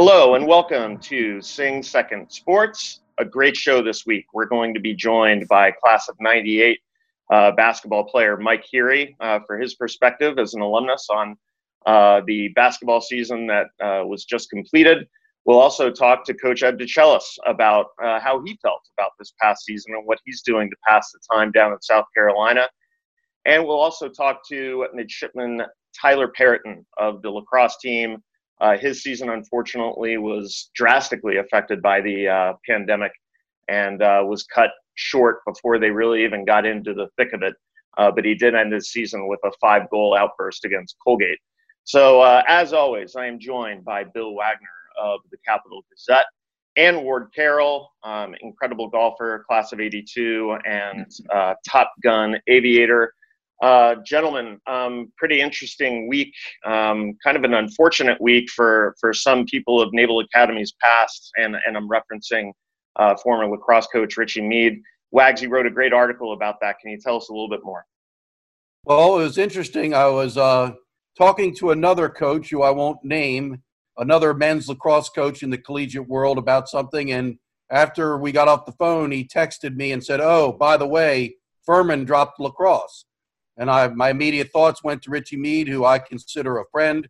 Hello and welcome to Sing Second Sports, a great show this week. We're going to be joined by class of 98 uh, basketball player Mike Heary uh, for his perspective as an alumnus on uh, the basketball season that uh, was just completed. We'll also talk to Coach Ed DeChellis about uh, how he felt about this past season and what he's doing to pass the time down in South Carolina. And we'll also talk to midshipman Tyler Perriton of the lacrosse team uh, his season, unfortunately, was drastically affected by the pandemic and was cut short before they really even got into the thick of it. Uh, but he did end his season with a five goal outburst against Colgate. So, uh, as always, I am joined by Bill Wagner of the Capital Gazette and Ward Carroll, um, incredible golfer, class of 82, and uh, Top Gun aviator. Uh, gentlemen, um, pretty interesting week. Um, kind of an unfortunate week for for some people of Naval Academy's past, and and I'm referencing uh, former lacrosse coach Richie Meade. Wags, you wrote a great article about that. Can you tell us a little bit more? Well, it was interesting. I was uh, talking to another coach who I won't name, another men's lacrosse coach in the collegiate world about something, and after we got off the phone, he texted me and said, "Oh, by the way, Furman dropped lacrosse." And I, my immediate thoughts went to Richie Meade, who I consider a friend.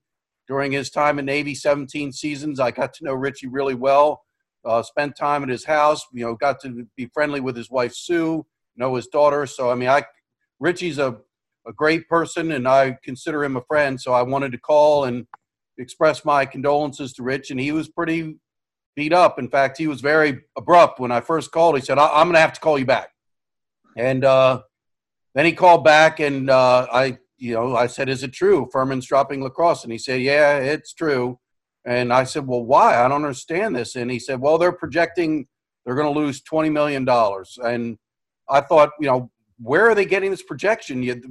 During his time in Navy, 17 seasons, I got to know Richie really well. Uh, spent time at his house. You know, got to be friendly with his wife Sue, know his daughter. So I mean, I Richie's a a great person, and I consider him a friend. So I wanted to call and express my condolences to Rich, and he was pretty beat up. In fact, he was very abrupt when I first called. He said, "I'm going to have to call you back," and uh, then he called back and uh, I, you know, I said, "Is it true? Furman's dropping lacrosse?" And he said, "Yeah, it's true." And I said, "Well, why? I don't understand this." And he said, "Well, they're projecting they're going to lose twenty million dollars." And I thought, you know, where are they getting this projection? You,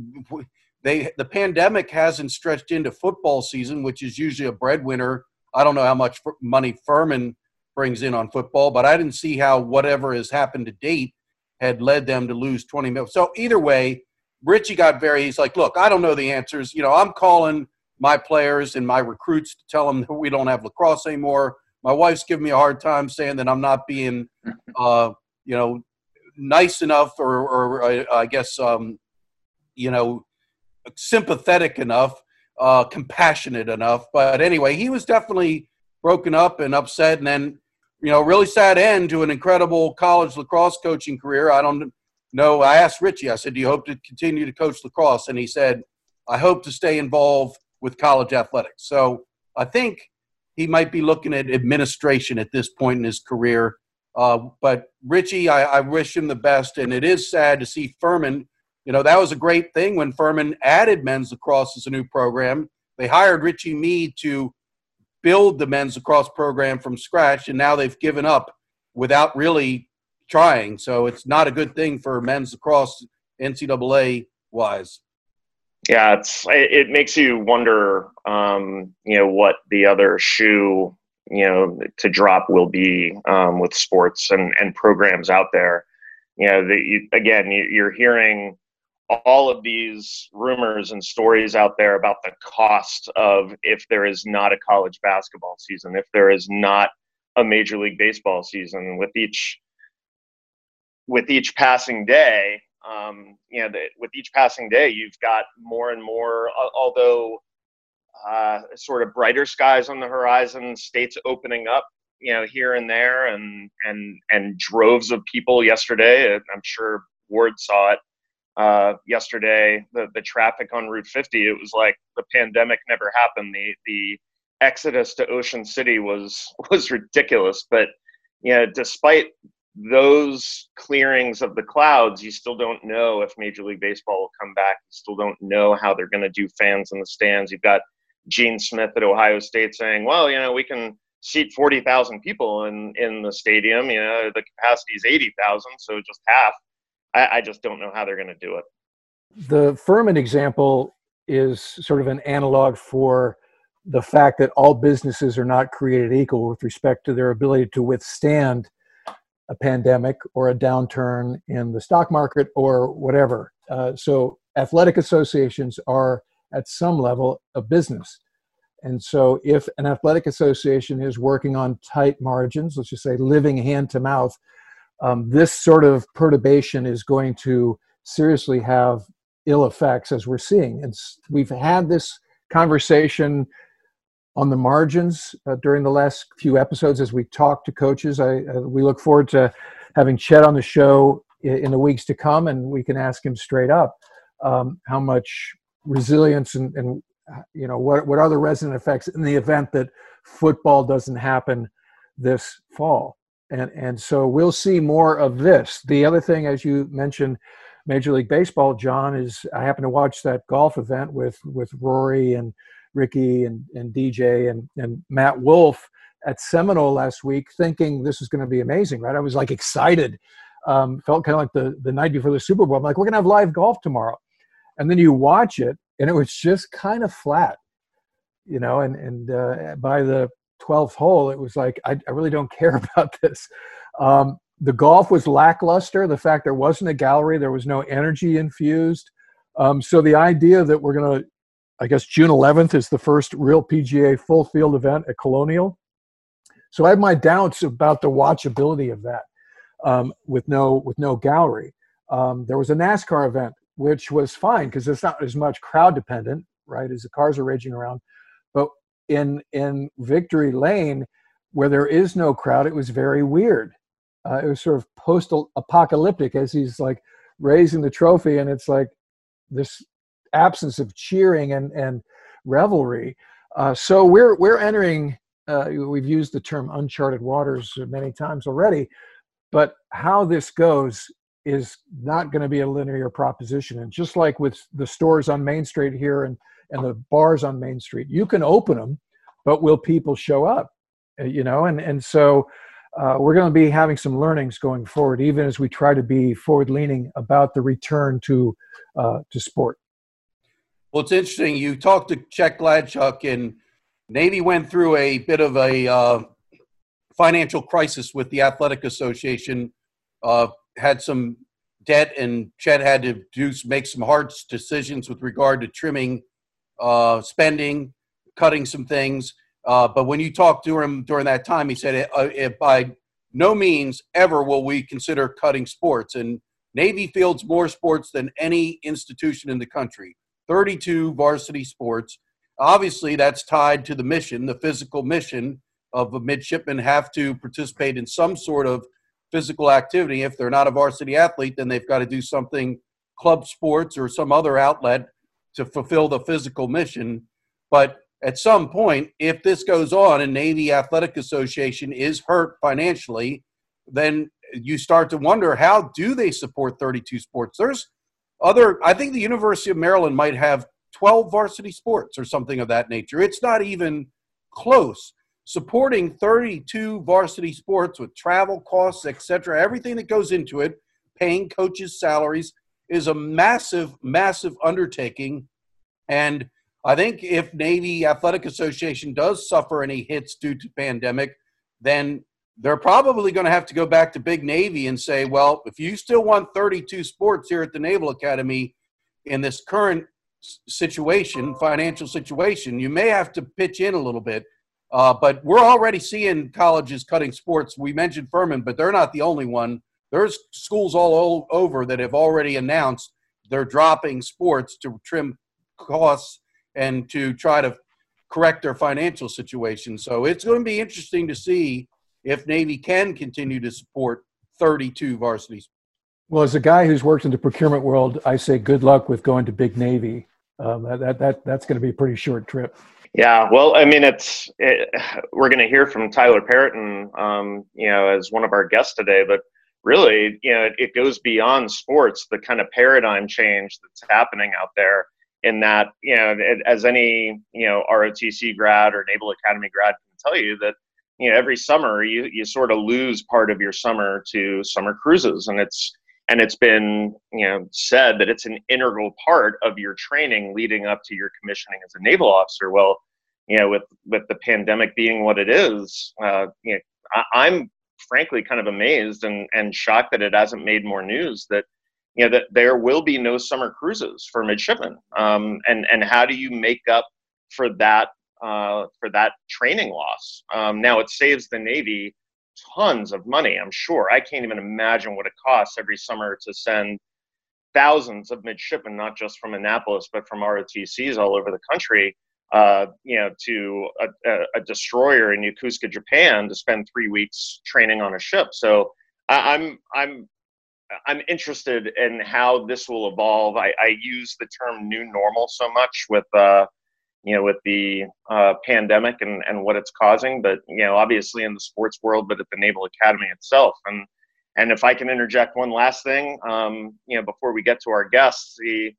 they the pandemic hasn't stretched into football season, which is usually a breadwinner. I don't know how much money Furman brings in on football, but I didn't see how whatever has happened to date had led them to lose 20 million. So either way, Richie got very, he's like, look, I don't know the answers. You know, I'm calling my players and my recruits to tell them that we don't have lacrosse anymore. My wife's giving me a hard time saying that I'm not being, uh, you know, nice enough or, or uh, I guess, um, you know, sympathetic enough, uh, compassionate enough. But anyway, he was definitely broken up and upset. And then you know, really sad end to an incredible college lacrosse coaching career. I don't know. I asked Richie, I said, Do you hope to continue to coach lacrosse? And he said, I hope to stay involved with college athletics. So I think he might be looking at administration at this point in his career. Uh, but Richie, I, I wish him the best. And it is sad to see Furman. You know, that was a great thing when Furman added men's lacrosse as a new program. They hired Richie Meade to build the men's lacrosse program from scratch, and now they've given up without really trying. So it's not a good thing for men's lacrosse NCAA wise. Yeah, it's it makes you wonder, um, you know, what the other shoe, you know, to drop will be um, with sports and and programs out there. You know, the, you, again, you, you're hearing all of these rumors and stories out there about the cost of if there is not a college basketball season, if there is not a major league baseball season, with each with each passing day, um, you know, the, with each passing day, you've got more and more. Although uh, sort of brighter skies on the horizon, states opening up, you know, here and there, and and and droves of people yesterday. I'm sure Ward saw it uh, yesterday, the, the traffic on Route 50, it was like the pandemic never happened. The, the exodus to Ocean City was, was ridiculous. But, you know, despite those clearings of the clouds, you still don't know if Major League Baseball will come back. You still don't know how they're going to do fans in the stands. You've got Gene Smith at Ohio State saying, well, you know, we can seat 40,000 people in, in the stadium. You know, the capacity is 80,000, so just half. I, I just don't know how they're going to do it. The Furman example is sort of an analog for the fact that all businesses are not created equal with respect to their ability to withstand a pandemic or a downturn in the stock market or whatever. Uh, so, athletic associations are at some level a business. And so, if an athletic association is working on tight margins, let's just say living hand to mouth, um, this sort of perturbation is going to seriously have ill effects as we're seeing. And we've had this conversation on the margins uh, during the last few episodes as we talk to coaches. I, uh, we look forward to having Chet on the show in, in, the weeks to come, and we can ask him straight up um, how much resilience and, and you know what what are the resident effects in the event that football doesn't happen this fall. And and so we'll see more of this. The other thing, as you mentioned, Major League Baseball, John, is I happen to watch that golf event with with Rory and Ricky and, and DJ and, and Matt Wolff at Seminole last week, thinking this is going to be amazing, right? I was like excited. Um, felt kind of like the, the night before the Super Bowl. I'm like, we're going to have live golf tomorrow. And then you watch it, and it was just kind of flat, you know. And, and uh, by the 12th hole, it was like, I, I really don't care about this. Um, the golf was lackluster. The fact there wasn't a gallery, there was no energy infused. Um, so the idea that we're going to I guess June 11th is the first real PGA full field event at Colonial. So I have my doubts about the watchability of that um, with no with no gallery. Um, there was a NASCAR event which was fine because it's not as much crowd dependent, right? As the cars are raging around, but in in Victory Lane, where there is no crowd, it was very weird. Uh, it was sort of post apocalyptic as he's like raising the trophy, and it's like this absence of cheering and and revelry. Uh, so we're we're entering. Uh, we've used the term uncharted waters many times already, but how this goes is not going to be a linear proposition. And just like with the stores on Main Street here and and the bars on Main Street, you can open them, but will people show up? Uh, you know, and and so. Uh, we're going to be having some learnings going forward, even as we try to be forward-leaning about the return to uh, to sport. Well, it's interesting. You talked to Chet Gladchuk, and Navy went through a bit of a uh, financial crisis with the Athletic Association. Uh, had some debt, and Chet had to do make some hard decisions with regard to trimming uh, spending, cutting some things. Uh, but when you talked to him during that time, he said, uh, "By no means ever will we consider cutting sports." And Navy fields more sports than any institution in the country. 32 varsity sports. Obviously, that's tied to the mission, the physical mission of a midshipman have to participate in some sort of physical activity. If they're not a varsity athlete, then they've got to do something club sports or some other outlet to fulfill the physical mission. But at some point, if this goes on and Navy Athletic Association is hurt financially, then you start to wonder how do they support 32 sports? There's other, I think the University of Maryland might have 12 varsity sports or something of that nature. It's not even close. Supporting 32 varsity sports with travel costs, etc., everything that goes into it, paying coaches' salaries is a massive, massive undertaking. And I think if Navy Athletic Association does suffer any hits due to pandemic, then they're probably going to have to go back to Big Navy and say, well, if you still want 32 sports here at the Naval Academy in this current situation, financial situation, you may have to pitch in a little bit. Uh, but we're already seeing colleges cutting sports. We mentioned Furman, but they're not the only one. There's schools all over that have already announced they're dropping sports to trim costs and to try to correct their financial situation. So it's going to be interesting to see if Navy can continue to support 32 varsities. Well, as a guy who's worked in the procurement world, I say good luck with going to Big Navy. Um, that, that, that's going to be a pretty short trip. Yeah, well, I mean, it's it, we're going to hear from Tyler Perriton, um, you know, as one of our guests today. But really, you know, it, it goes beyond sports. The kind of paradigm change that's happening out there, in that, you know, it, as any you know ROTC grad or Naval Academy grad can tell you that you know every summer you you sort of lose part of your summer to summer cruises and it's and it's been you know said that it's an integral part of your training leading up to your commissioning as a naval officer. Well, you know, with with the pandemic being what it is, uh, you know, I, I'm frankly kind of amazed and and shocked that it hasn't made more news that you know that there will be no summer cruises for midshipmen um, and and how do you make up for that uh, for that training loss um, now it saves the navy tons of money i'm sure i can't even imagine what it costs every summer to send thousands of midshipmen not just from annapolis but from rotcs all over the country uh, you know, to a, a, destroyer in Yokosuka, Japan, to spend three weeks training on a ship. So I, am I'm, I'm I'm interested in how this will evolve. I, I use the term "new normal" so much with uh, you know with the uh, pandemic and and what it's causing, but you know obviously in the sports world, but at the Naval Academy itself. And and if I can interject one last thing, um, you know, before we get to our guests, the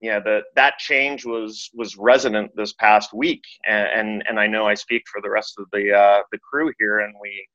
yeah, the, that change was was resonant this past week, and and, and I know I speak for the rest of the uh, the crew here, and we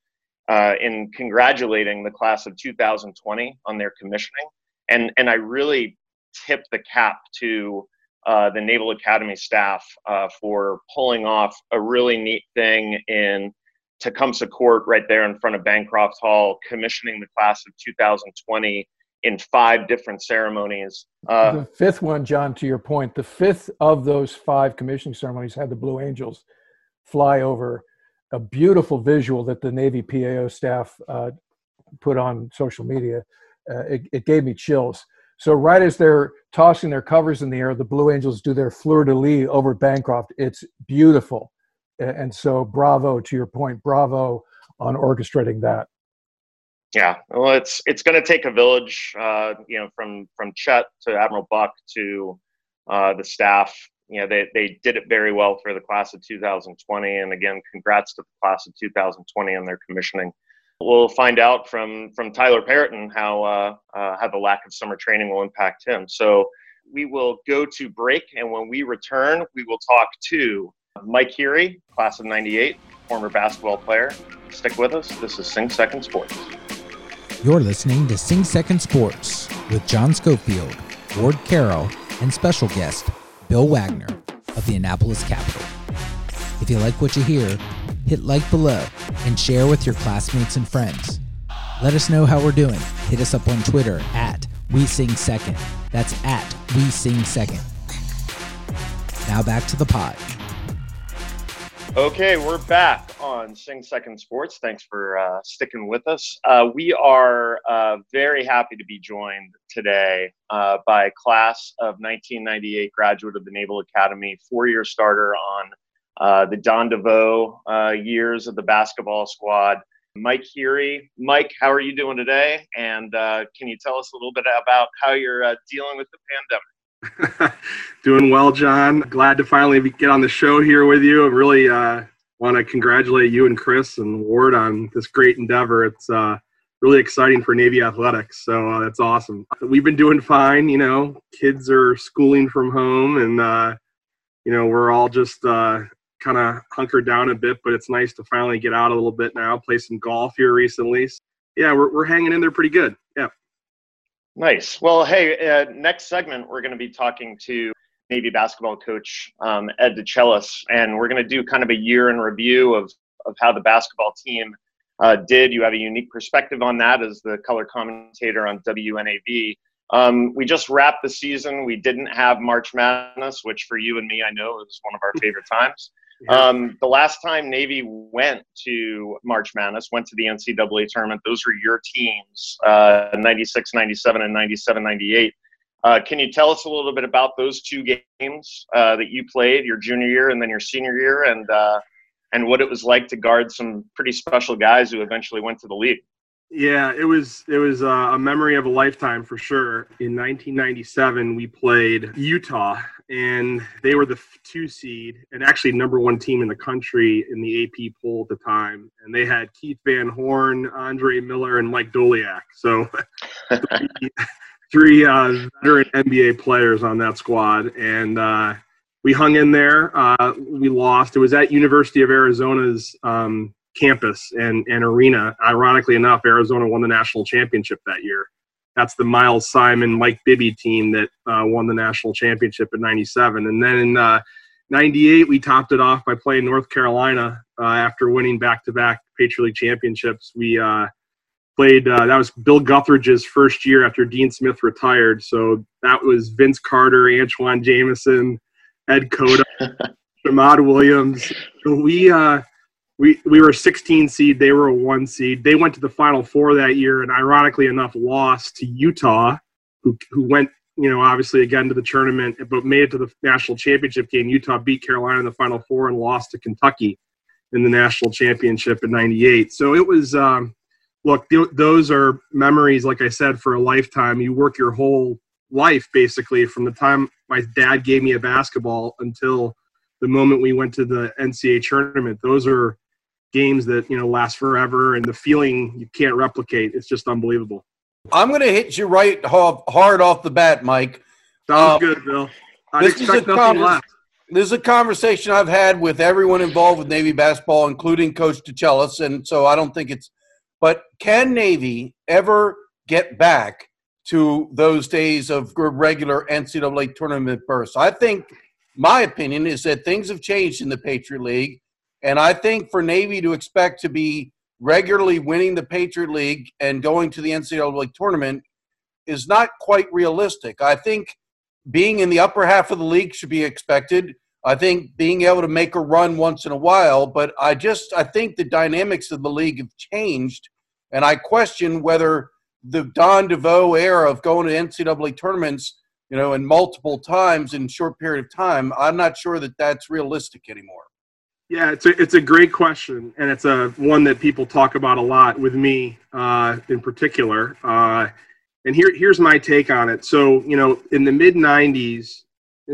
uh, in congratulating the class of 2020 on their commissioning, and and I really tip the cap to uh, the Naval Academy staff uh, for pulling off a really neat thing in Tecumseh Court right there in front of Bancroft Hall, commissioning the class of 2020 in five different ceremonies. Uh, the fifth one, John, to your point, the fifth of those five commissioning ceremonies had the Blue Angels fly over a beautiful visual that the Navy PAO staff uh, put on social media. Uh, it, it, gave me chills. So right as they're tossing their covers in the air, the Blue Angels do their fleur de lis over Bancroft. It's beautiful, and so bravo to your point. Bravo on orchestrating that. Yeah, well, it's it's going to take a village, uh, you know, from from Chet to Admiral Buck to uh, the staff. You know, they they did it very well for the class of 2020, and again, congrats to the class of 2020 on their commissioning. We'll find out from from Tyler Perrotin how uh, uh, how the lack of summer training will impact him. So we will go to break, and when we return, we will talk to Mike Heary, class of '98, former basketball player. Stick with us. This is Sing Second Sports. You're listening to Sing Second Sports with John Schofield, Ward Carroll, and special guest Bill Wagner of the Annapolis Capital. If you like what you hear, hit like below and share with your classmates and friends. Let us know how we're doing. Hit us up on Twitter at We Sing Second. That's at We Sing Second. Now back to the pod. Okay, we're back on Sing Second Sports. Thanks for uh, sticking with us. Uh, we are uh, very happy to be joined today uh, by a class of 1998 graduate of the Naval Academy, four-year starter on uh, the Don DeVoe uh, years of the basketball squad, Mike Heary. Mike, how are you doing today? And can you tell us a little bit about how you're dealing with the pandemic? Doing well, John. Glad to finally get on the show here with you. I really uh, want to congratulate you and Chris and Ward on this great endeavor. It's uh, really exciting for Navy athletics, so uh, that's awesome. We've been doing fine. You know, kids are schooling from home, and uh, you know we're all just uh, kind of hunkered down a bit. But it's nice to finally get out a little bit now. Play some golf here recently. Yeah, we're we're hanging in there pretty good. Yeah. Nice. Well, hey, uh, next segment, we're going to be talking to Navy basketball coach um, Ed DeChellis, and we're going to do kind of a year in review of, of how the basketball team uh, did. You have a unique perspective on that as the color commentator on WNAV. Um, we just wrapped the season. We didn't have March Madness, which for you and me, I know is one of our favorite times. Um, the last time Navy went to March Madness, went to the NCAA tournament, those were your teams, uh, 96, 97, and 97, 98. Uh, can you tell us a little bit about those two games uh, that you played your junior year and then your senior year, and uh, and what it was like to guard some pretty special guys who eventually went to the league? Yeah, it was it was uh, a memory of a lifetime for sure. In 1997, we played Utah, and they were the two seed and actually number one team in the country in the AP poll at the time. And they had Keith Van Horn, Andre Miller, and Mike Doleac. So three, three uh, veteran NBA players on that squad, and uh, we hung in there. Uh, we lost. It was at University of Arizona's. Um, campus and, and arena. Ironically enough, Arizona won the national championship that year. That's the Miles Simon, Mike Bibby team that uh, won the national championship in '97. And then in uh, '98, we topped it off by playing North Carolina uh, after winning back-to-back Patriot League championships. We uh, played. Uh, that was Bill Guthridge's first year after Dean Smith retired. So that was Vince Carter, Antawn Jamison, Ed Cota, Shammond Williams. So we uh, we we were a 16 seed. They were a one seed. They went to the Final Four that year, and ironically enough, lost to Utah, who who went you know obviously again to the tournament, but made it to the national championship game. Utah beat Carolina in the Final Four and lost to Kentucky in the national championship in '98. So it was. Um, look, th- those are memories, like I said, for a lifetime. You work your whole life basically from the time my dad gave me a basketball until the moment we went to the NCAA tournament. Those are games that you know last forever, and the feeling you can't replicate. It's just unbelievable. I'm going to hit you right hard off the bat, Mike. Sounds uh, good, Bill. I expect nothing less. This is a conversation I've had with everyone involved with Navy basketball, including Coach DeChellis, and so I don't think it's but can Navy ever get back to those days of regular NCAA tournament bursts? I think my opinion is that things have changed in the Patriot League. And I think for Navy to expect to be regularly winning the Patriot League and going to the NCAA League tournament is not quite realistic. I think being in the upper half of the league should be expected. I think being able to make a run once in a while, but I just I think the dynamics of the league have changed, and I question whether the Don DeVoe era of going to NCAA tournaments, you know, in multiple times in short period of time, I'm not sure that that's realistic anymore. Yeah, it's a it's a great question, and it's a one that people talk about a lot with me uh, in particular. Uh, and here here's my take on it. So you know, in the mid '90s,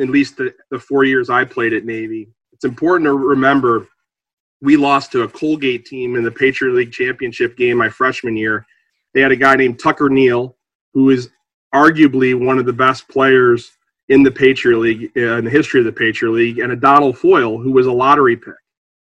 at least the, the four years I played at Navy. It's important to remember we lost to a Colgate team in the Patriot League championship game my freshman year. They had a guy named Tucker Neale, who is arguably one of the best players in the Patriot League, in the history of the Patriot League, and a Adonal Foyle, who was a lottery pick.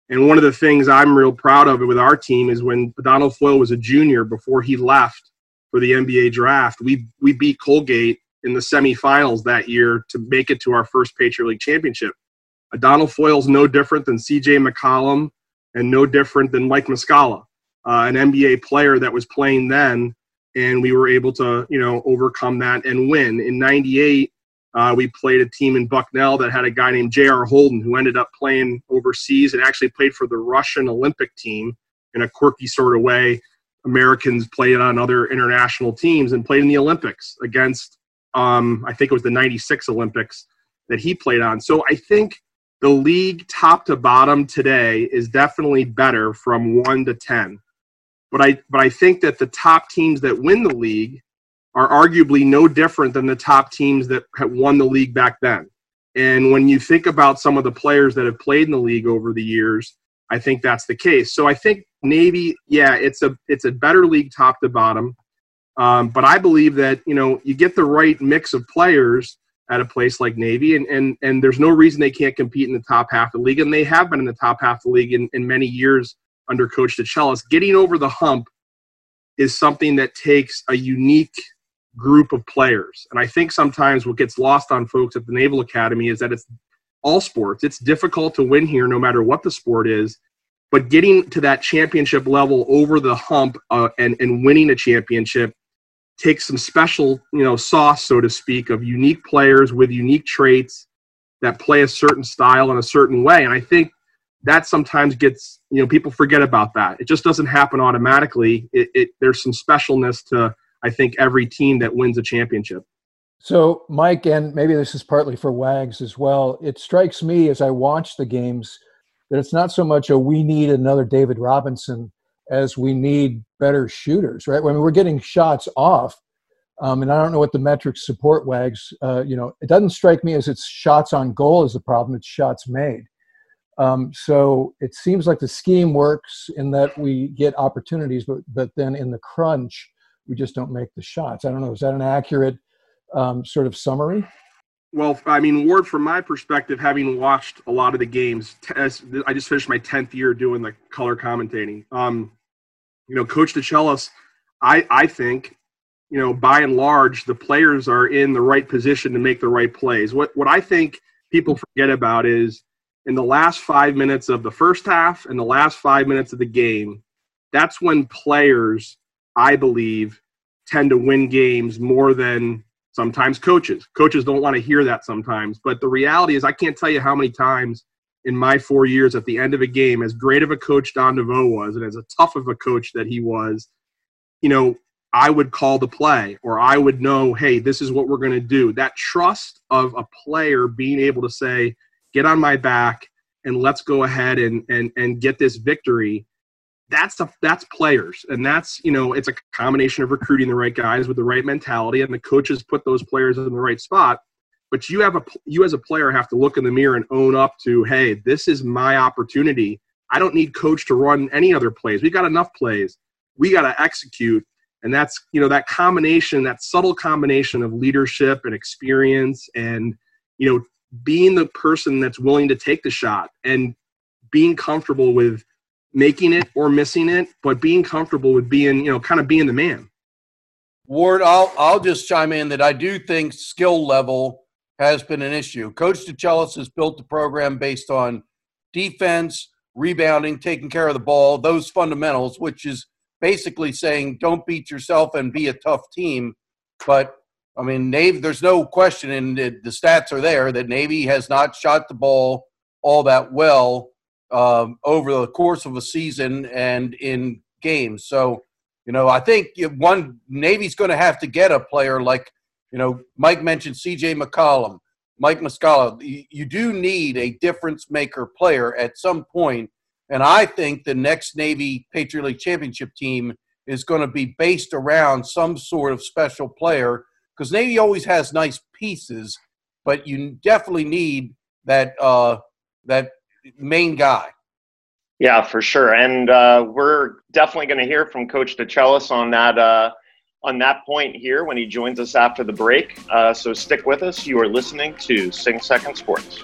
And one of the things I'm real proud of with our team is when Adonal Foyle was a junior before he left for the NBA draft, we, we beat Colgate in the semifinals that year to make it to our first Patriot League championship. Adonal Foyle's no different than C.J. McCollum and no different than Mike Muscala, uh, an NBA player that was playing then, and we were able to, you know, overcome that and win. In '98, uh, we played a team in Bucknell that had a guy named J.R. Holden who ended up playing overseas and actually played for the Russian Olympic team in a quirky sort of way. Americans played on other international teams and played in the Olympics against um, I think it was the 96 Olympics that he played on. So I think the league top to bottom today is definitely better from 1 to 10. But I but I think that the top teams that win the league are arguably no different than the top teams that have won the league back then. And when you think about some of the players that have played in the league over the years, I think that's the case. So I think Navy, yeah, it's a it's a better league top to bottom. Um, but I believe that you know you get the right mix of players at a place like Navy, and and and there's no reason they can't compete in the top half of the league, and they have been in the top half of the league in, in many years under Coach DeChellis. Getting over the hump is something that takes a unique group of players, and I think sometimes what gets lost on folks at the Naval Academy is that it's all sports. It's difficult to win here, no matter what the sport is. But getting to that championship level over the hump uh, and and winning a championship takes some special, you know, sauce, so to speak, of unique players with unique traits that play a certain style in a certain way. And I think that sometimes gets, you know, people forget about that. It just doesn't happen automatically. It, it there's some specialness to, I think, every team that wins a championship. So, Mike, and maybe this is partly for Wags as well. It strikes me as I watch the games that it's not so much a we need another David Robinson as we need better shooters, right? When we're getting shots off, um, and I don't know what the metrics support wags. Uh, you know, it doesn't strike me as it's shots on goal is the problem. It's shots made. Um, so it seems like the scheme works in that we get opportunities, but but then in the crunch, we just don't make the shots. I don't know. Is that an accurate um, sort of summary? Well, I mean, Ward, from my perspective, having watched a lot of the games, I just finished my tenth year doing the color commentating. Um, you know, Coach DeChellis, I, I think, you know, by and large, the players are in the right position to make the right plays. What what I think people forget about is in the last five minutes of the first half and the last five minutes of the game, that's when players, I believe, tend to win games more than sometimes coaches. Coaches don't want to hear that sometimes. But the reality is, I can't tell you how many times in my four years at the end of a game, as great of a coach Don DeVoe was, and as a tough of a coach that he was, you know, I would call the play or I would know, hey, this is what we're going to do. That trust of a player being able to say, get on my back and let's go ahead and and and get this victory. That's a, that's players, and that's you know it's a combination of recruiting the right guys with the right mentality, and the coaches put those players in the right spot. But you have a you as a player have to look in the mirror and own up to, hey, this is my opportunity. I don't need coach to run any other plays. We got enough plays. We got to execute and that's you know that combination that subtle combination of leadership and experience and you know being the person that's willing to take the shot and being comfortable with making it or missing it but being comfortable with being you know kind of being the man. Ward i'll i'll just chime in that i do think skill level has been an issue. Coach DeChellis has built the program based on defense rebounding taking care of the ball those fundamentals which is basically saying don't beat yourself and be a tough team. But I mean, Navy, there's no question, and the stats are there that Navy has not shot the ball all that well um, over the course of a season and in games. So, you know, I think one Navy's going to have to get a player like, you know, Mike mentioned C.J. McCollum, Mike Muscala. You, do need a difference maker player at some point and I think the next Navy Patriot League championship team is going to be based around some sort of special player because Navy always has nice pieces, but you definitely need that uh, that main guy. Yeah, for sure, and uh, we're definitely going to hear from Coach DeChellis on that uh, on that point here when he joins us after the break. Uh, so stick with us. You are listening to Sing Second Sports.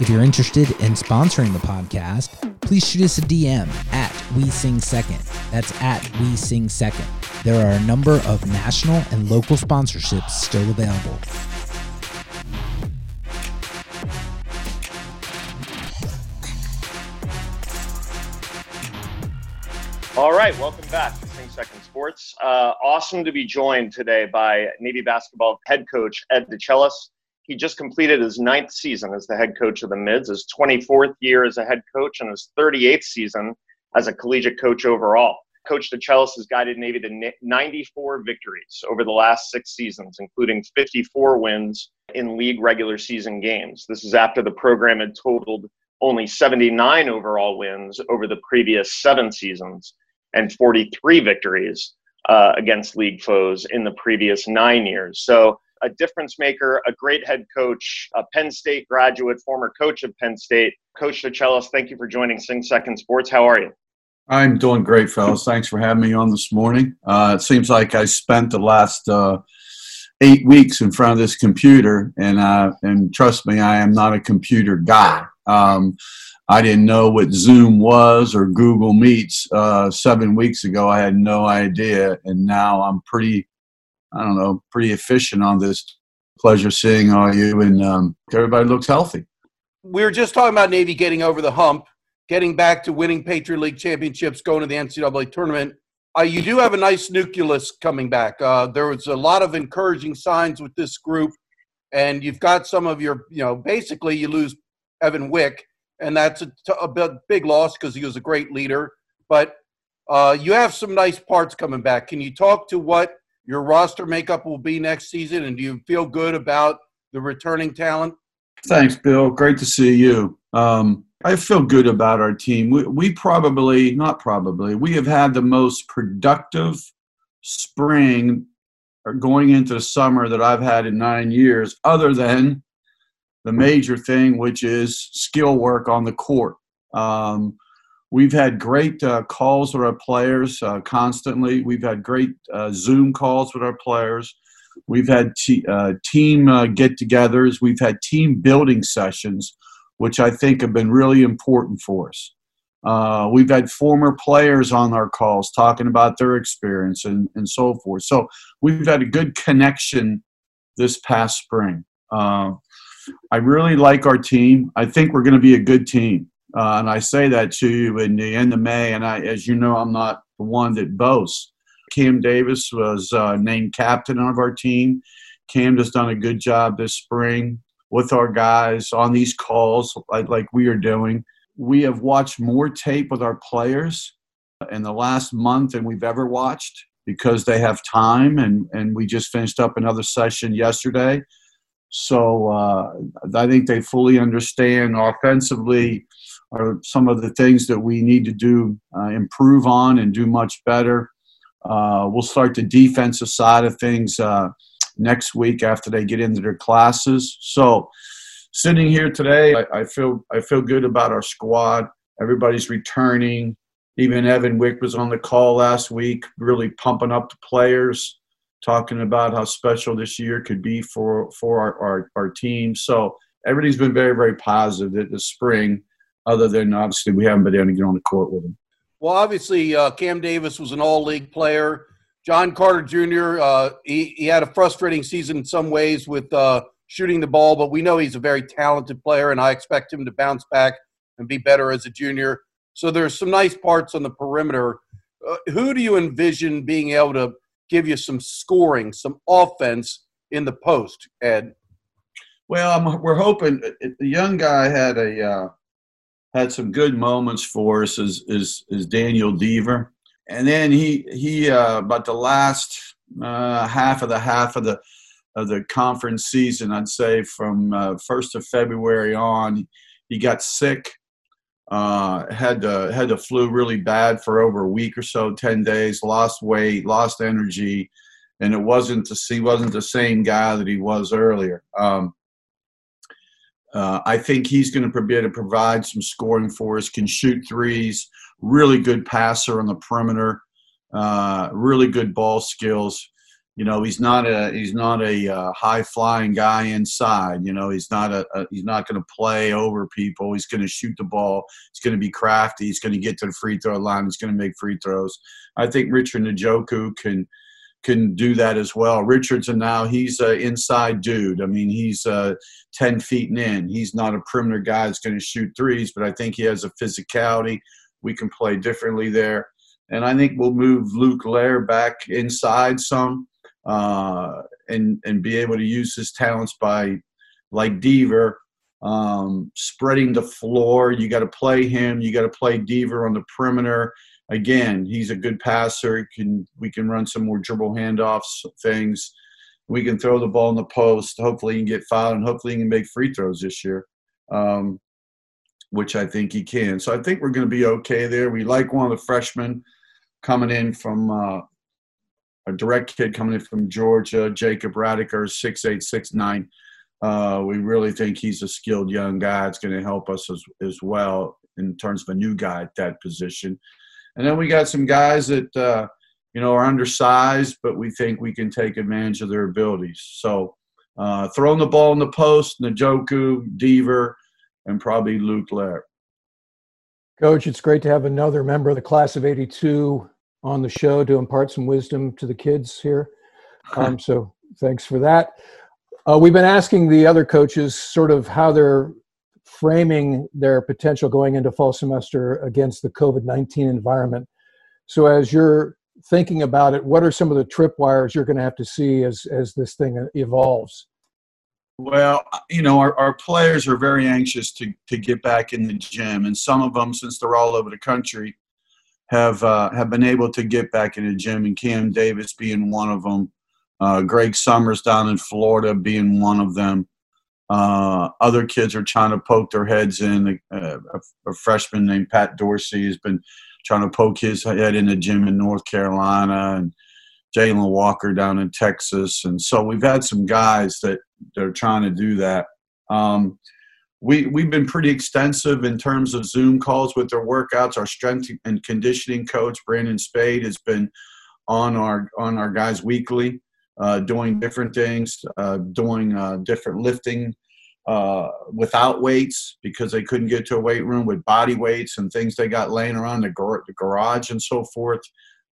If you're interested in sponsoring the podcast, please shoot us a DM at We Sing Second. That's at We Sing Second. There are a number of national and local sponsorships still available. All right, welcome back to Sing Second Sports. Uh, awesome to be joined today by Navy basketball head coach Ed DeChellis he just completed his ninth season as the head coach of the Mids, his 24th year as a head coach, and his 38th season as a collegiate coach overall. Coach DeChellis has guided Navy to 94 victories over the last six seasons, including 54 wins in league regular season games. This is after the program had totaled only 79 overall wins over the previous seven seasons and 43 victories uh, against league foes in the previous nine years. So a difference maker, a great head coach, a Penn State graduate, former coach of Penn State. Coach DeChellis, thank you for joining Sing Second Sports. How are you? I'm doing great, fellas. Thanks for having me on this morning. Uh, it seems like I spent the last uh, eight weeks in front of this computer, and uh, and trust me, I am not a computer guy. Um, I didn't know what Zoom was or Google Meets uh, seven weeks ago. I had no idea, and now I'm pretty I don't know, pretty efficient on this. Pleasure seeing all you, and um, everybody looks healthy. We were just talking about Navy getting over the hump, getting back to winning Patriot League championships, going to the NCAA tournament. Uh, you do have a nice nucleus coming back. Uh, there was a lot of encouraging signs with this group, and you've got some of your, you know, basically you lose Evan Wick, and that's a, a big loss because he was a great leader. But uh, you have some nice parts coming back. Can you talk to what your roster makeup will be next season, and do you feel good about the returning talent? Thanks, Bill. Great to see you. Um, I feel good about our team. We, we probably, not probably, we have had the most productive spring or going into the summer that I've had in nine years, other than the major thing, which is skill work on the court. Um, We've had great uh, calls with our players uh, constantly. We've had great uh, Zoom calls with our players. We've had uh, team uh, get togethers. We've had team building sessions, which I think have been really important for us. Uh, we've had former players on our calls talking about their experience and, and so forth. So we've had a good connection this past spring. Uh, I really like our team. I think we're going to be a good team. Uh, and I say that to you in the end of May. And I, as you know, I'm not the one that boasts. Cam Davis was uh, named captain of our team. Cam has done a good job this spring with our guys on these calls, like, like we are doing. We have watched more tape with our players in the last month than we've ever watched because they have time, and, and we just finished up another session yesterday. So uh, I think they fully understand offensively are some of the things that we need to do, uh, improve on, and do much better. Uh, we'll start the defensive side of things uh, next week after they get into their classes. So, sitting here today, I, I, feel I feel good about our squad. Everybody's returning. Even Evan Wick was on the call last week, really pumping up the players, talking about how special this year could be for for our our, our team. So everything's been very very positive this spring. Other than obviously we haven't been able to get on the court with them. Well, obviously uh, Cam Davis was an all-league player. John Carter Jr. Uh, he, he had a frustrating season in some ways with uh, shooting the ball, but we know he's a very talented player, and I expect him to bounce back and be better as a junior. So there's some nice parts on the perimeter. Uh, who do you envision being able to give you some scoring, some offense in the post, Ed? Well, I'm, we're hoping the young guy had a uh, had some good moments for us. Is is, is Daniel Deaver and then he he uh, about the last uh, half of the half of the of the conference season, I'd say from uh, first of February on, he got sick. Uh, had the had the flu really bad for over a week or so, ten days. Lost weight, lost energy, and it wasn't the he wasn't the same guy that he was earlier. Um, uh, I think he's going to be able to provide some scoring for us. Can shoot threes really good passer on the perimeter, uh, really good ball skills. You know, he's not a he's not a uh, high flying guy inside. You know, he's not a, a he's not going to play over people. He's going to shoot the ball. He's going to be crafty. He's going to get to the free throw line. He's going to make free throws. I think Richard Njoku can can do that as well. Richardson now he's an inside dude. I mean, he's uh, ten feet and in. He's not a perimeter guy that's going to shoot threes, but I think he has a physicality we can play differently there. And I think we'll move Luke Lair back inside some uh, and and be able to use his talents by like Deaver um, spreading the floor. You got to play him. You got to play Deaver on the perimeter. Again, he's a good passer. Can we can run some more dribble handoffs things. We can throw the ball in the post. Hopefully, he can get fouled, and hopefully, he can make free throws this year. Um, which I think he can. So I think we're going to be okay there. We like one of the freshmen coming in from uh, a direct kid coming in from Georgia, Jacob Radiker, six eight six nine. Uh, we really think he's a skilled young guy. It's going to help us as, as well in terms of a new guy at that position. And then we got some guys that uh, you know are undersized, but we think we can take advantage of their abilities. So uh, throwing the ball in the post, Njoku, Deaver, and probably Luke Lair. Coach, it's great to have another member of the class of 82 on the show to impart some wisdom to the kids here. Um, so thanks for that. Uh, we've been asking the other coaches sort of how they're framing their potential going into fall semester against the COVID 19 environment. So, as you're thinking about it, what are some of the tripwires you're going to have to see as, as this thing evolves? Well, you know, our, our players are very anxious to, to get back in the gym, and some of them, since they're all over the country, have uh, have been able to get back in the gym. And Cam Davis being one of them, uh, Greg Summers down in Florida being one of them. Uh, other kids are trying to poke their heads in. Uh, a, a, freshman named Pat Dorsey has been trying to poke his head in the gym in North Carolina, and Jalen Walker down in Texas. And so we've had some guys that they're trying to do that. Um, we we've been pretty extensive in terms of Zoom calls with their workouts. Our strength and conditioning coach Brandon Spade has been on our on our guys weekly, uh, doing different things, uh, doing uh, different lifting uh, without weights because they couldn't get to a weight room with body weights and things they got laying around the, gar- the garage and so forth.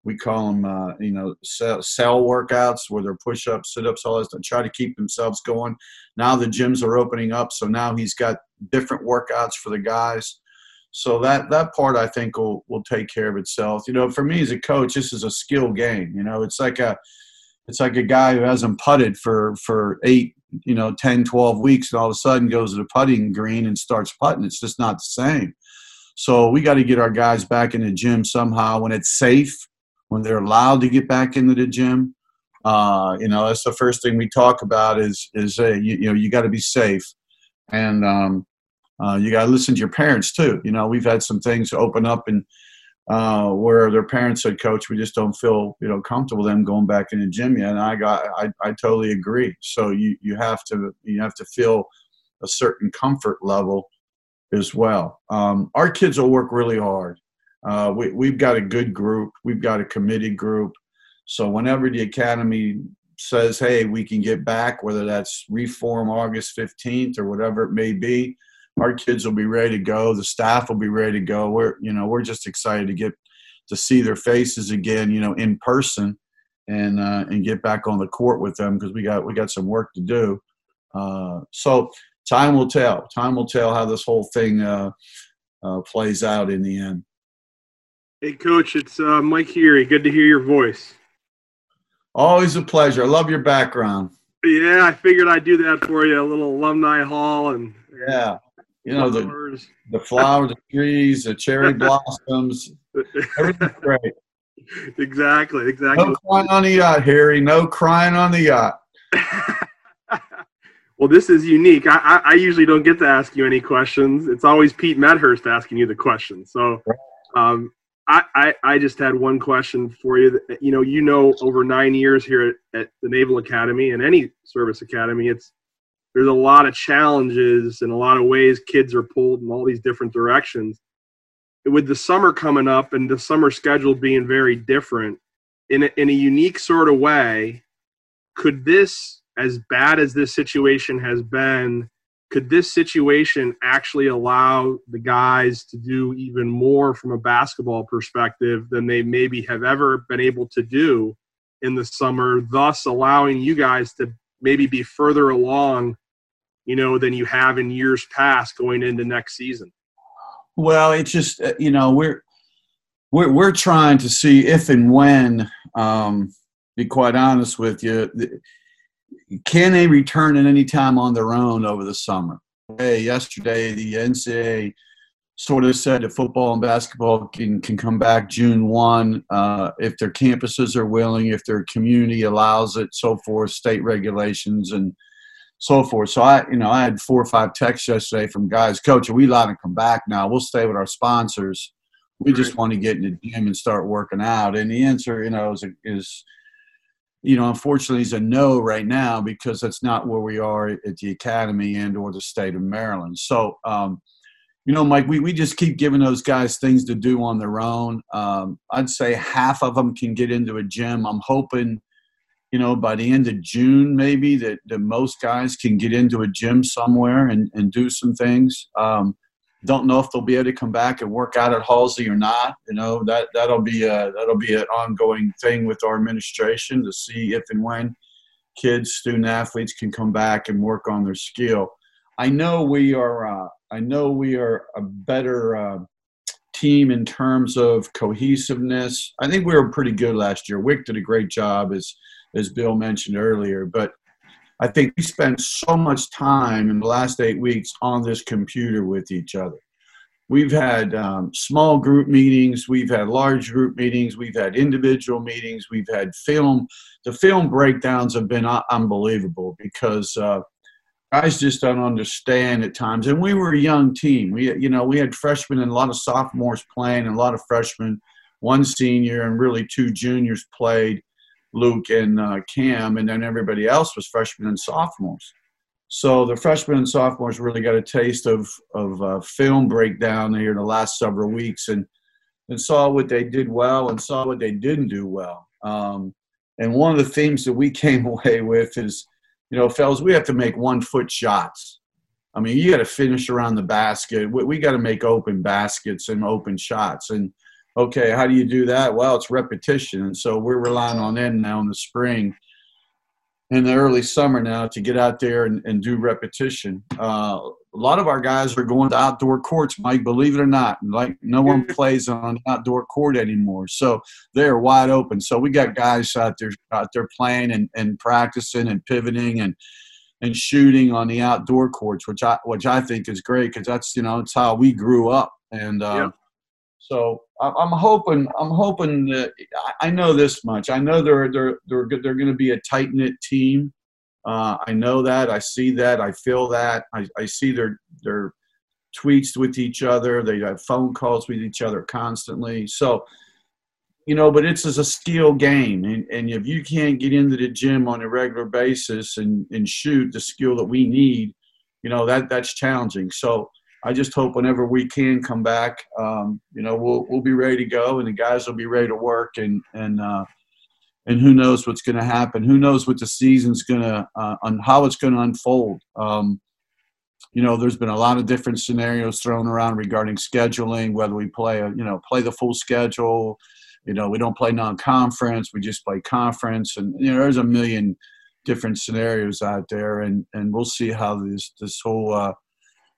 We call them, uh, you know, cell, cell workouts where they're push ups, sit ups, all this to try to keep themselves going. Now the gyms are opening up, so now he's got different workouts for the guys. So that that part I think will will take care of itself. You know, for me as a coach, this is a skill game. You know, it's like a it's like a guy who hasn't putted for for eight you know 10 12 weeks and all of a sudden goes to the putting green and starts putting it's just not the same so we got to get our guys back in the gym somehow when it's safe when they're allowed to get back into the gym uh, you know that's the first thing we talk about is is uh, you, you know you got to be safe and um, uh, you got to listen to your parents too you know we've had some things open up and uh, where their parents said, "Coach, we just don't feel you know comfortable them going back in the gym yet." And I got, I, I totally agree. So you you have to you have to feel a certain comfort level as well. Um, our kids will work really hard. Uh, we, we've got a good group. We've got a committed group. So whenever the academy says, "Hey, we can get back," whether that's reform August fifteenth or whatever it may be, our kids will be ready to go. The staff will be ready to go. We're you know we're just excited to get to see their faces again, you know, in person, and uh, and get back on the court with them because we got we got some work to do. Uh, so time will tell. Time will tell how this whole thing uh, uh plays out in the end. Hey, Coach, it's uh, Mike Heary. Good to hear your voice. Always a pleasure. I love your background. Yeah, I figured I'd do that for you. A little alumni hall and yeah, you know the the flowers, the trees, the cherry blossoms, everything's great. Exactly, exactly. No crying on the yacht, Harry. No crying on the yacht. well, this is unique. I, I, I, usually don't get to ask you any questions. It's always Pete Medhurst asking you the questions. So, um, I, I, just had one question for you. You know, you know, over nine years here at, at the Naval Academy and any service academy, it's there's a lot of challenges and a lot of ways kids are pulled in all these different directions. With the summer coming up and the summer schedule being very different, in a, in a unique sort of way, could this, as bad as this situation has been, could this situation actually allow the guys to do even more from a basketball perspective than they maybe have ever been able to do in the summer, thus allowing you guys to maybe be further along you know, than you have in years past going into next season? Well, it's just uh, you know we're we're we're trying to see if and when. Um, be quite honest with you, can they return at any time on their own over the summer? Hey, yesterday the NCAA sort of said that football and basketball can, can come back June 1 uh, if their campuses are willing, if their community allows it, so forth, state regulations. And so forth. So I, you know, I had four or five texts yesterday from guys, Coach, are we allowed to come back now? We'll stay with our sponsors. We just want to get in the gym and start working out. And the answer, you know, is, is you know, unfortunately, is a no right now because that's not where we are at the academy and or the state of Maryland. So, um, you know, Mike, we, we just keep giving those guys things to do on their own. Um, I'd say half of them can get into a gym. I'm hoping – you know, by the end of June, maybe that, that most guys can get into a gym somewhere and, and do some things. Um, don't know if they'll be able to come back and work out at Halsey or not. You know, that, that'll be a, that'll be an ongoing thing with our administration to see if and when kids, student athletes can come back and work on their skill. I know we are, uh, I know we are a better, uh, team in terms of cohesiveness. I think we were pretty good last year. Wick did a great job as as Bill mentioned earlier. But I think we spent so much time in the last eight weeks on this computer with each other. We've had um, small group meetings, we've had large group meetings, we've had individual meetings, we've had film. The film breakdowns have been unbelievable because uh, guys just don't understand at times. And we were a young team. We, you know, we had freshmen and a lot of sophomores playing, and a lot of freshmen, one senior, and really two juniors played. Luke and uh, Cam, and then everybody else was freshmen and sophomores. So the freshmen and sophomores really got a taste of of uh, film breakdown here in the last several weeks, and and saw what they did well and saw what they didn't do well. Um, and one of the themes that we came away with is, you know, fellas, we have to make one foot shots. I mean, you got to finish around the basket. We, we got to make open baskets and open shots. And okay, how do you do that? Well, it's repetition. And so we're relying on them now in the spring in the early summer now to get out there and, and do repetition. Uh, a lot of our guys are going to outdoor courts, Mike, believe it or not. Like no one plays on outdoor court anymore. So they're wide open. So we got guys out there out there playing and, and practicing and pivoting and and shooting on the outdoor courts, which I which I think is great because that's you know it's how we grew up. And uh, so I'm hoping I'm hoping that I know this much. I know they're they're they're they're going to be a tight knit team. Uh, I know that. I see that. I feel that. I, I see their their tweets with each other. They have phone calls with each other constantly. So, you know, but it's a skill game, and, and if you can't get into the gym on a regular basis and, and shoot the skill that we need, you know that that's challenging. So I just hope whenever we can come back, um, you know, we'll we'll be ready to go, and the guys will be ready to work, and and uh, and who knows what's going to happen? Who knows what the season's going to uh, on how it's going to unfold? Um, you know, there's been a lot of different scenarios thrown around regarding scheduling, whether we play a you know play the full schedule. You know, we don't play non-conference; we just play conference, and you know, there's a million different scenarios out there, and and we'll see how this this whole uh,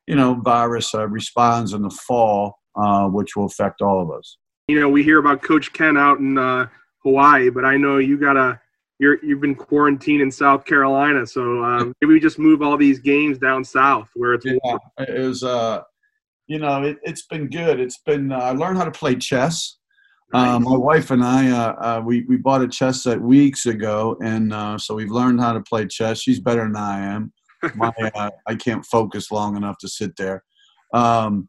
you know, virus uh, responds in the fall, uh, which will affect all of us. You know, we hear about Coach Ken out in uh, Hawaii, but I know you got a you're you've been quarantined in South Carolina, so um, maybe we just move all these games down south where it's yeah, warm. it was uh, you know, it, has been good. It's been uh, I learned how to play chess. Nice. Um, my wife and I, uh, uh, we we bought a chess set weeks ago, and uh, so we've learned how to play chess. She's better than I am my uh, I can't focus long enough to sit there. Um,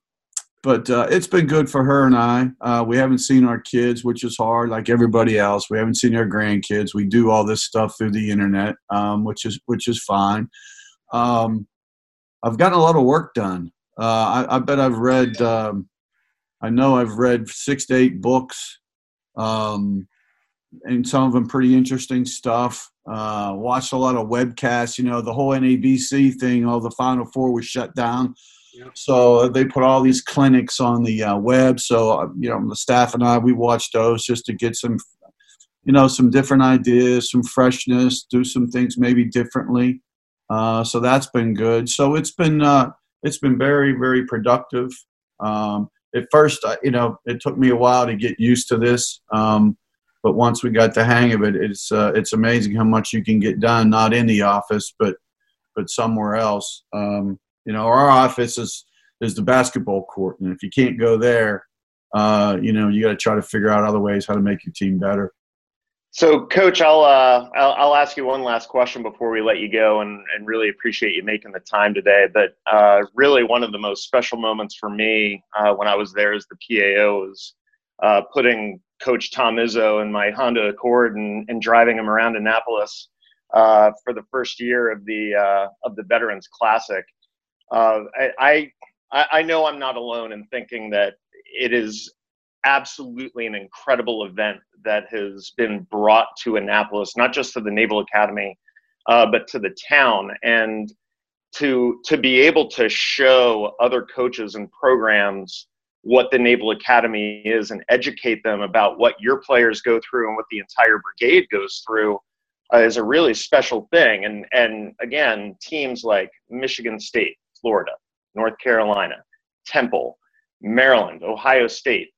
but uh, it's been good for her and I. Uh, we haven't seen our kids, which is hard, like everybody else. We haven't seen our grandkids. We do all this stuff through the internet, um, which is which is fine. Um, I've gotten a lot of work done. Uh, I, I, bet I've read. Um, I know I've read six to eight books. Um, and some of them pretty interesting stuff. Uh, watched a lot of webcasts. You know, the whole NABC thing, all the Final Four was shut down. So they put all these clinics on the uh, web. So, uh, you know, the staff and I, we watched those just to get some, you know, some different ideas, some freshness, do some things maybe differently. Uh, so that's been good. So it's been, uh, it's been very, very productive. Um, at first, you know, it took me a while to get used to this. Um, but once we got the hang of it, it's uh, it's amazing how much you can get done, not in the office, but but somewhere else. Um, you know, our office is is the basketball court, and if you can't go there, uh, you know, you got to try to figure out other ways how to make your team better. So, Coach, I'll, uh, I'll, I'll ask you one last question before we let you go, and, and really appreciate you making the time today. But uh, really, one of the most special moments for me uh, when I was there as the PAO was uh, putting Coach Tom Izzo in my Honda Accord and, and driving him around Annapolis uh, for the first year of the uh, of the Veterans Classic. Uh, I, I I know I'm not alone in thinking that it is absolutely an incredible event that has been brought to Annapolis, not just to the Naval Academy, uh, but to the town and to to be able to show other coaches and programs what the Naval Academy is and educate them about what your players go through and what the entire brigade goes through uh, is a really special thing. And and again, teams like Michigan State, Florida, North Carolina, Temple, Maryland, Ohio State,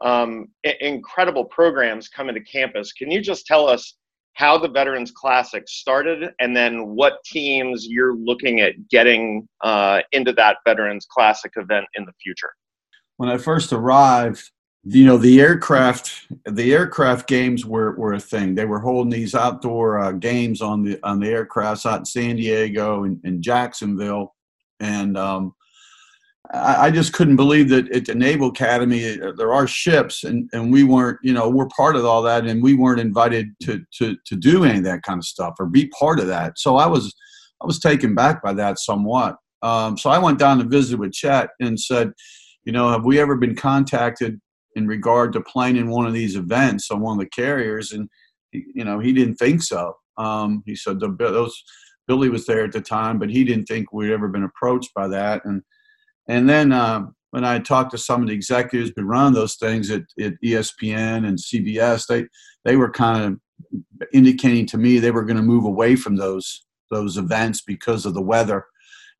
um, I- incredible programs coming to campus. Can you just tell us how the Veterans Classic started, and then what teams you're looking at getting uh, into that Veterans Classic event in the future? When I first arrived, you know, the aircraft, the aircraft games were, were a thing. They were holding these outdoor uh, games on the on the aircrafts out in San Diego and, and Jacksonville, and um, I, just couldn't believe that at the Naval Academy uh, there are ships, and, and we weren't, you know, we're part of all that, and we weren't invited to to to do any of that kind of stuff or be part of that. So I was I was taken back by that somewhat. Um, so I went down to visit with Chet and said you know, have we ever been contacted in regard to playing in one of these events on one of the carriers? And, you know, he didn't think so. Um, he said, those, Billy was there at the time, but he didn't think we'd ever been approached by that. And and then uh, when I talked to some of the executives who run those things at, at ESPN and CBS, they they were kind of indicating to me they were going to move away from those those events because of the weather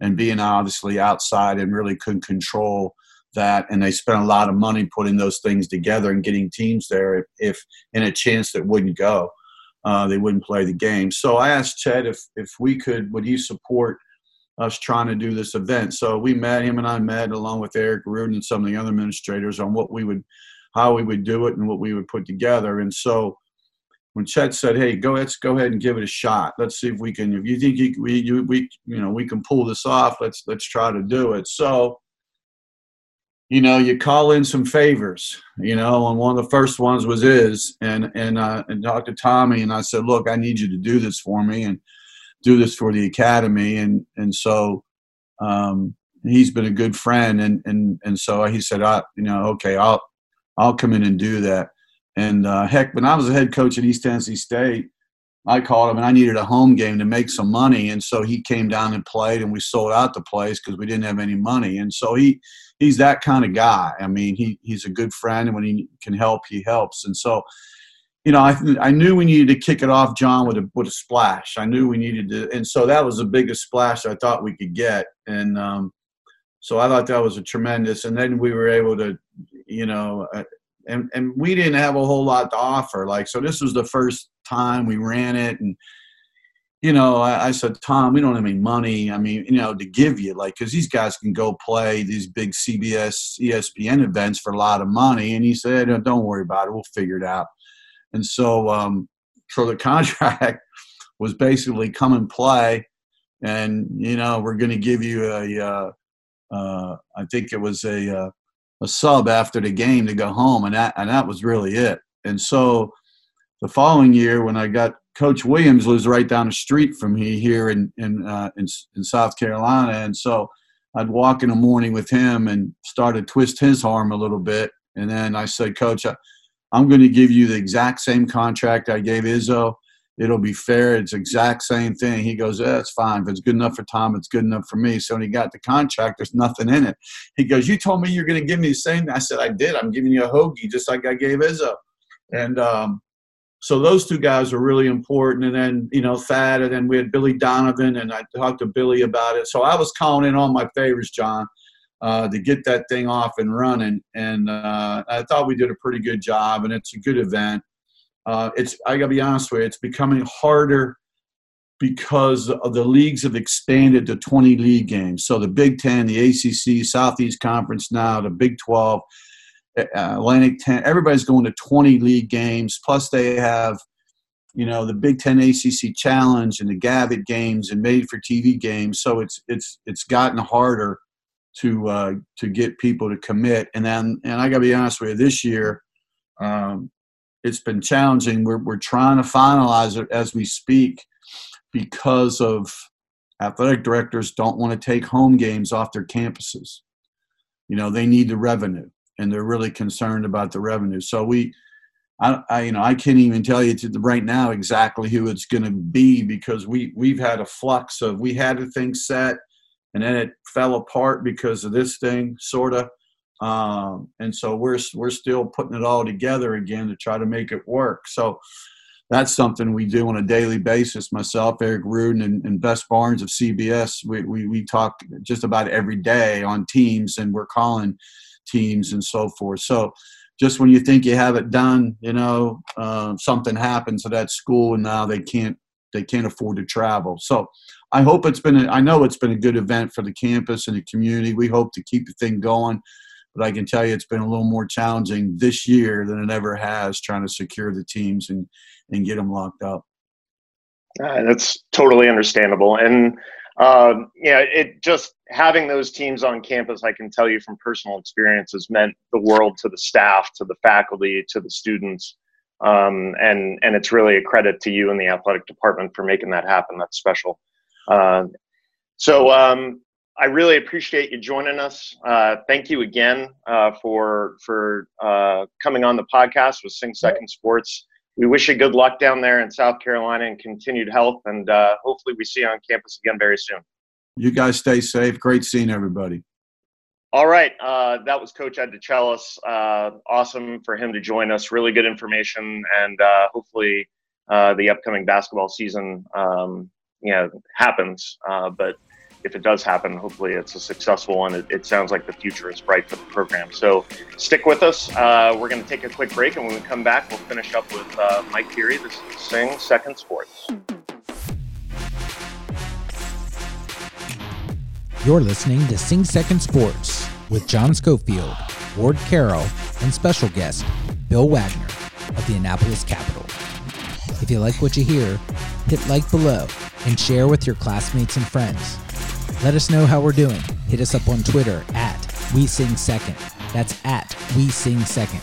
and being obviously outside and really couldn't control that and they spent a lot of money putting those things together and getting teams there if, if in a chance that wouldn't go uh, they wouldn't play the game so i asked chet if if we could would he support us trying to do this event so we met him and i met along with eric ruden and some of the other administrators on what we would how we would do it and what we would put together and so when Chet said, "Hey, go let's go ahead and give it a shot. Let's see if we can. If you think you, we you, we you know we can pull this off, let's let's try to do it." So you know, you call in some favors, you know, and one of the first ones was is, and and uh, and talked to Tommy, and I said, look, I need you to do this for me and do this for the academy, and and so um, he's been a good friend, and and and so he said, I, you know, okay, I'll I'll come in and do that, and uh, heck, when I was a head coach at East Tennessee State, I called him and I needed a home game to make some money, and so he came down and played, and we sold out the place because we didn't have any money, and so he he's that kind of guy. I mean, he he's a good friend, and when he can help, he helps, and so. You know, I, I knew we needed to kick it off, John, with a with a splash. I knew we needed to, and so that was the biggest splash I thought we could get. And um, so I thought that was a tremendous. And then we were able to, you know, uh, and and we didn't have a whole lot to offer. Like so, this was the first time we ran it and you know, I, I, said, Tom, we don't have any money. I mean, you know, to give you, like, because these guys can go play these big CBS, ESPN events for a lot of money. And he said, don't worry about it. We'll figure it out. And so, um, so the contract was basically come and play. And, you know, we're going to give you a, uh, uh, I think it was a, uh, a sub after the game to go home. And that, and that was really it. And so, the following year when I got Coach Williams lives right down the street from me here in in, uh, in, in South Carolina, and so I'd walk in the morning with him and start to twist his arm a little bit, and then I said, Coach, I, I'm going to give you the exact same contract I gave Izzo. It'll be fair. It's exact same thing. He goes, yeah, it's fine. If it's good enough for Tom, it's good enough for me. So when he got the contract, there's nothing in it. He goes, you told me you're going to give me the same. I said, I did. I'm giving you a hoagie just like I gave Izzo. And um, so those two guys were really important. And then, you know, Thad, and then we had Billy Donovan, and I talked to Billy about it. So I was calling in all my favors, John, uh, to get that thing off and running. And uh, I thought we did a pretty good job, and it's a good event. Uh, it's I got to be honest with you, it's becoming harder because the leagues have expanded to 20 league games. So the Big Ten, the ACC, Southeast Conference now, the Big 12 uh, Atlantic 10, everybody's going to 20 league games. Plus, they have, you know, the Big Ten ACC Challenge and the Gavitt games and made for TV games. So it's it's it's gotten harder to uh, to get people to commit. And then, and I got to be honest with you, this year, um, it's been challenging. We're we're trying to finalize it as we speak because of athletic directors don't want to take home games off their campuses. You know, they need the revenue and they're really concerned about the revenue. So we, I, I you know, I can't even tell you to the, right now exactly who it's going to be because we we've had a flux of we had a thing set, and then it fell apart because of this thing, sort of. Um, and so we're we're still putting it all together again to try to make it work. So that's something we do on a daily basis. Myself, Eric Ruden, and, and Bess Barnes of CBS, we, we, we talk just about every day on Teams, and we're calling teams and so forth. So just when you think you have it done, you know, uh, something happens at that school and now they can't they can't afford to travel. So I hope it's been a, I know it's been a good event for the campus and the community. We hope to keep the thing going, but I can tell you it's been a little more challenging this year than it ever has trying to secure the teams and and get them locked up. Uh, that's totally understandable and um, yeah, it just having those teams on campus, I can tell you from personal experience, has meant the world to the staff, to the faculty, to the students. Um, and and it's really a credit to you and the athletic department for making that happen. That's special. Uh, so um, I really appreciate you joining us. Uh, thank you again uh, for for uh, coming on the podcast with Sing Second Sports. We wish you good luck down there in South Carolina and continued health. And uh, hopefully, we see you on campus again very soon. You guys stay safe. Great seeing everybody. All right, uh, that was Coach Ed DeChellis. Uh, awesome for him to join us. Really good information, and uh, hopefully, uh, the upcoming basketball season, um, you know, happens. Uh, but if it does happen, hopefully it's a successful one. It, it, sounds like the future is bright for the program. So stick with us. Uh, we're going to take a quick break, and when we come back, we'll finish up with uh, Mike Heary. This is Sing Second Sports. You're listening to Sing Second Sports with John Schofield, Ward Carroll, and special guest Bill Wagner of the Annapolis Capital. If you like what you hear, hit like below and share with your classmates and friends. Let us know how we're doing. Hit us up on Twitter at We Sing Second. That's at We Sing Second.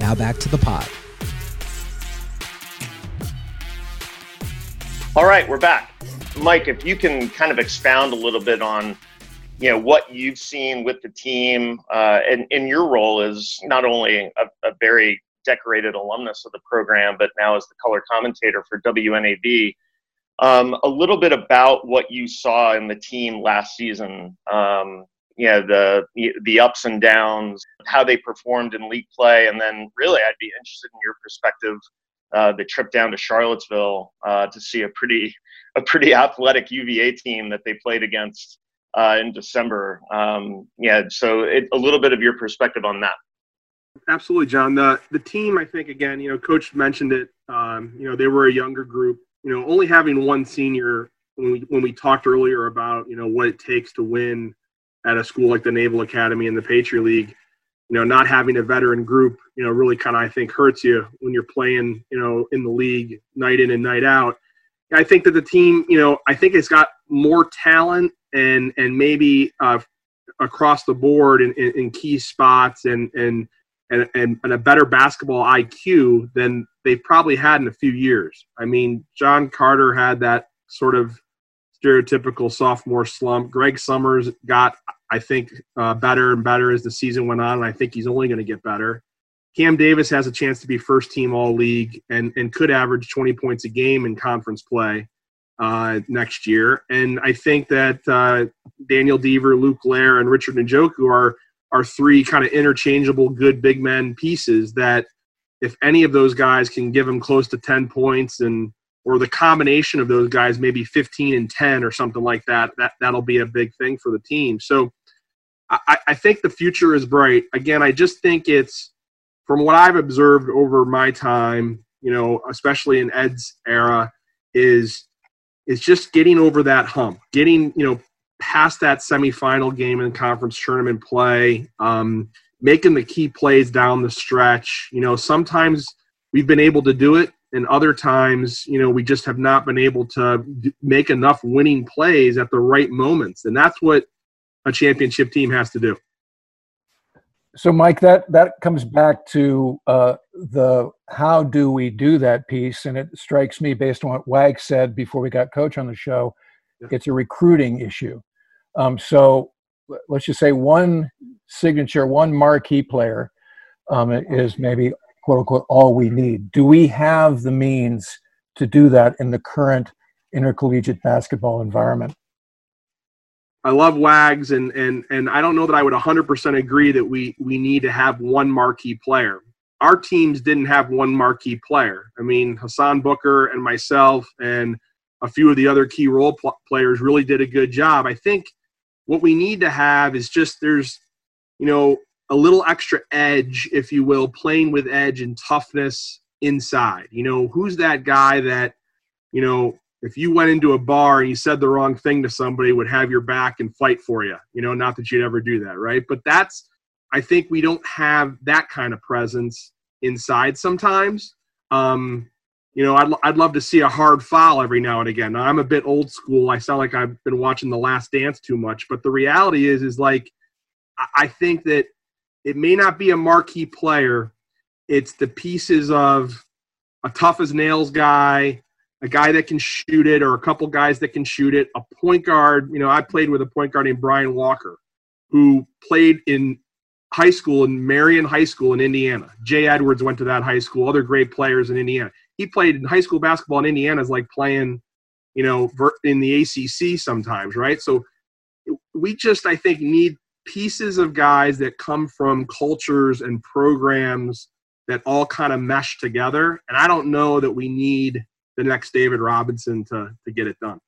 Now back to the pod. All right, we're back. Mike, if you can kind of expound a little bit on, you know, what you've seen with the team, uh, and in your role as not only a, a, very decorated alumnus of the program, but now as the color commentator for WNAV. Um, a little bit about what you saw in the team last season. Um, yeah, the the ups and downs, how they performed in league play, and then really, I'd be interested in your perspective. Uh, the trip down to Charlottesville uh, to see a pretty a pretty athletic UVA team that they played against uh, in December. Um, yeah, so it, a little bit of your perspective on that. Absolutely, John. The the team, I think, again, you know, Coach mentioned it. Um, you know, they were a younger group you know, only having one senior when we when we talked earlier about you know what it takes to win at a school like the Naval Academy and the Patriot League, you know, not having a veteran group, you know, really kind of I think hurts you when you're playing, you know, in the league night in and night out. I think that the team, you know, I think it's got more talent and and maybe uh, across the board in, in, in key spots and and and, and, and a better basketball IQ than they've probably had in a few years. I mean, John Carter had that sort of stereotypical sophomore slump. Greg Summers got, I think, uh, better and better as the season went on, and I think he's only going to get better. Cam Davis has a chance to be first team all league and, and could average 20 points a game in conference play uh, next year. And I think that uh, Daniel Deaver, Luke Loehr, and Richard Njoku are are three kind of interchangeable good big men pieces that if any of those guys can give them close to 10 points and or the combination of those guys maybe 15 and 10 or something like that that that'll be a big thing for the team. So I, I think the future is bright. Again i just think it's from what i've observed over my time you know especially in ed's era is is just getting over that hump getting you know past that semifinal game in conference tournament play, um, making the key plays down the stretch. You know, sometimes we've been able to do it, and other times, you know, we just have not been able to make enough winning plays at the right moments, and that's what a championship team has to do. So, Mike, that that comes back to uh, the how do we do that piece, and it strikes me based on what Wag said before we got Coach on the show. It's a recruiting issue. Um, so let's just say one signature, one marquee player um, is maybe quote unquote all we need. Do we have the means to do that in the current intercollegiate basketball environment? I love Wags, and and and I don't know that I would 100% agree that we we need to have one marquee player. Our teams didn't have one marquee player. I mean, Hassan Booker and myself and a few of the other key role pl- players really did a good job. I think what we need to have is just there's, you know, a little extra edge, if you will, playing with edge and toughness inside. You know, who's that guy that, you know, if you went into a bar and you said the wrong thing to somebody, would have your back and fight for you. You know, not that you'd ever do that, right? But that's, I think we don't have that kind of presence inside sometimes. Um, you know, I'd, I'd love to see a hard foul every now and again. I'm a bit old school. I sound like I've been watching The Last Dance too much, but the reality is, is like, I think that it may not be a marquee player. It's the pieces of a tough as nails guy, a guy that can shoot it, or a couple guys that can shoot it, a point guard. You know, I played with a point guard named Brian Walker, who played in high school in Marion High School in Indiana. Jay Edwards went to that high school. Other great players in Indiana. He played in high school basketball in Indiana is like playing, you know, in the ACC sometimes, right? So we just I think need pieces of guys that come from cultures and programs that all kind of mesh together. And I don't know that we need the next David Robinson to to get it done.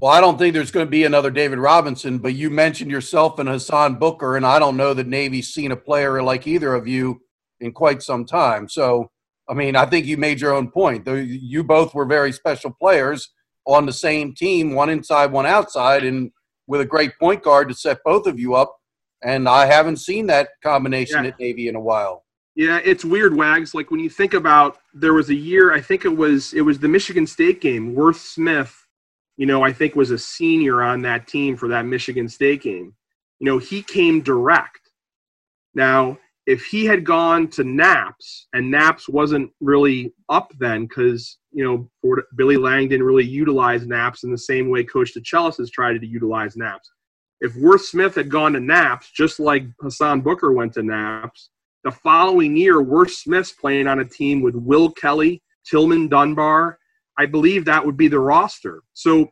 Well, I don't think there's going to be another David Robinson, but you mentioned yourself and Hassan Booker, and I don't know that Navy's seen a player like either of you in quite some time. So, I mean, I think you made your own point. You both were very special players on the same team, one inside, one outside, and with a great point guard to set both of you up. And I haven't seen that combination yeah. at Navy in a while. Yeah, it's weird, Wags. Like when you think about, there was a year. I think it was it was the Michigan State game. Worth Smith, you know, I think was a senior on that team for that Michigan State game. You know, he came direct. Now, if he had gone to Naps and Naps wasn't really up then, because you know Billy Lange didn't really utilize Naps in the same way Coach DeChellis has tried to utilize Naps. If Worth Smith had gone to Naps, just like Hassan Booker went to Naps, the following year, Worth Smith's playing on a team with Will Kelly, Tillman Dunbar. I believe that would be the roster. So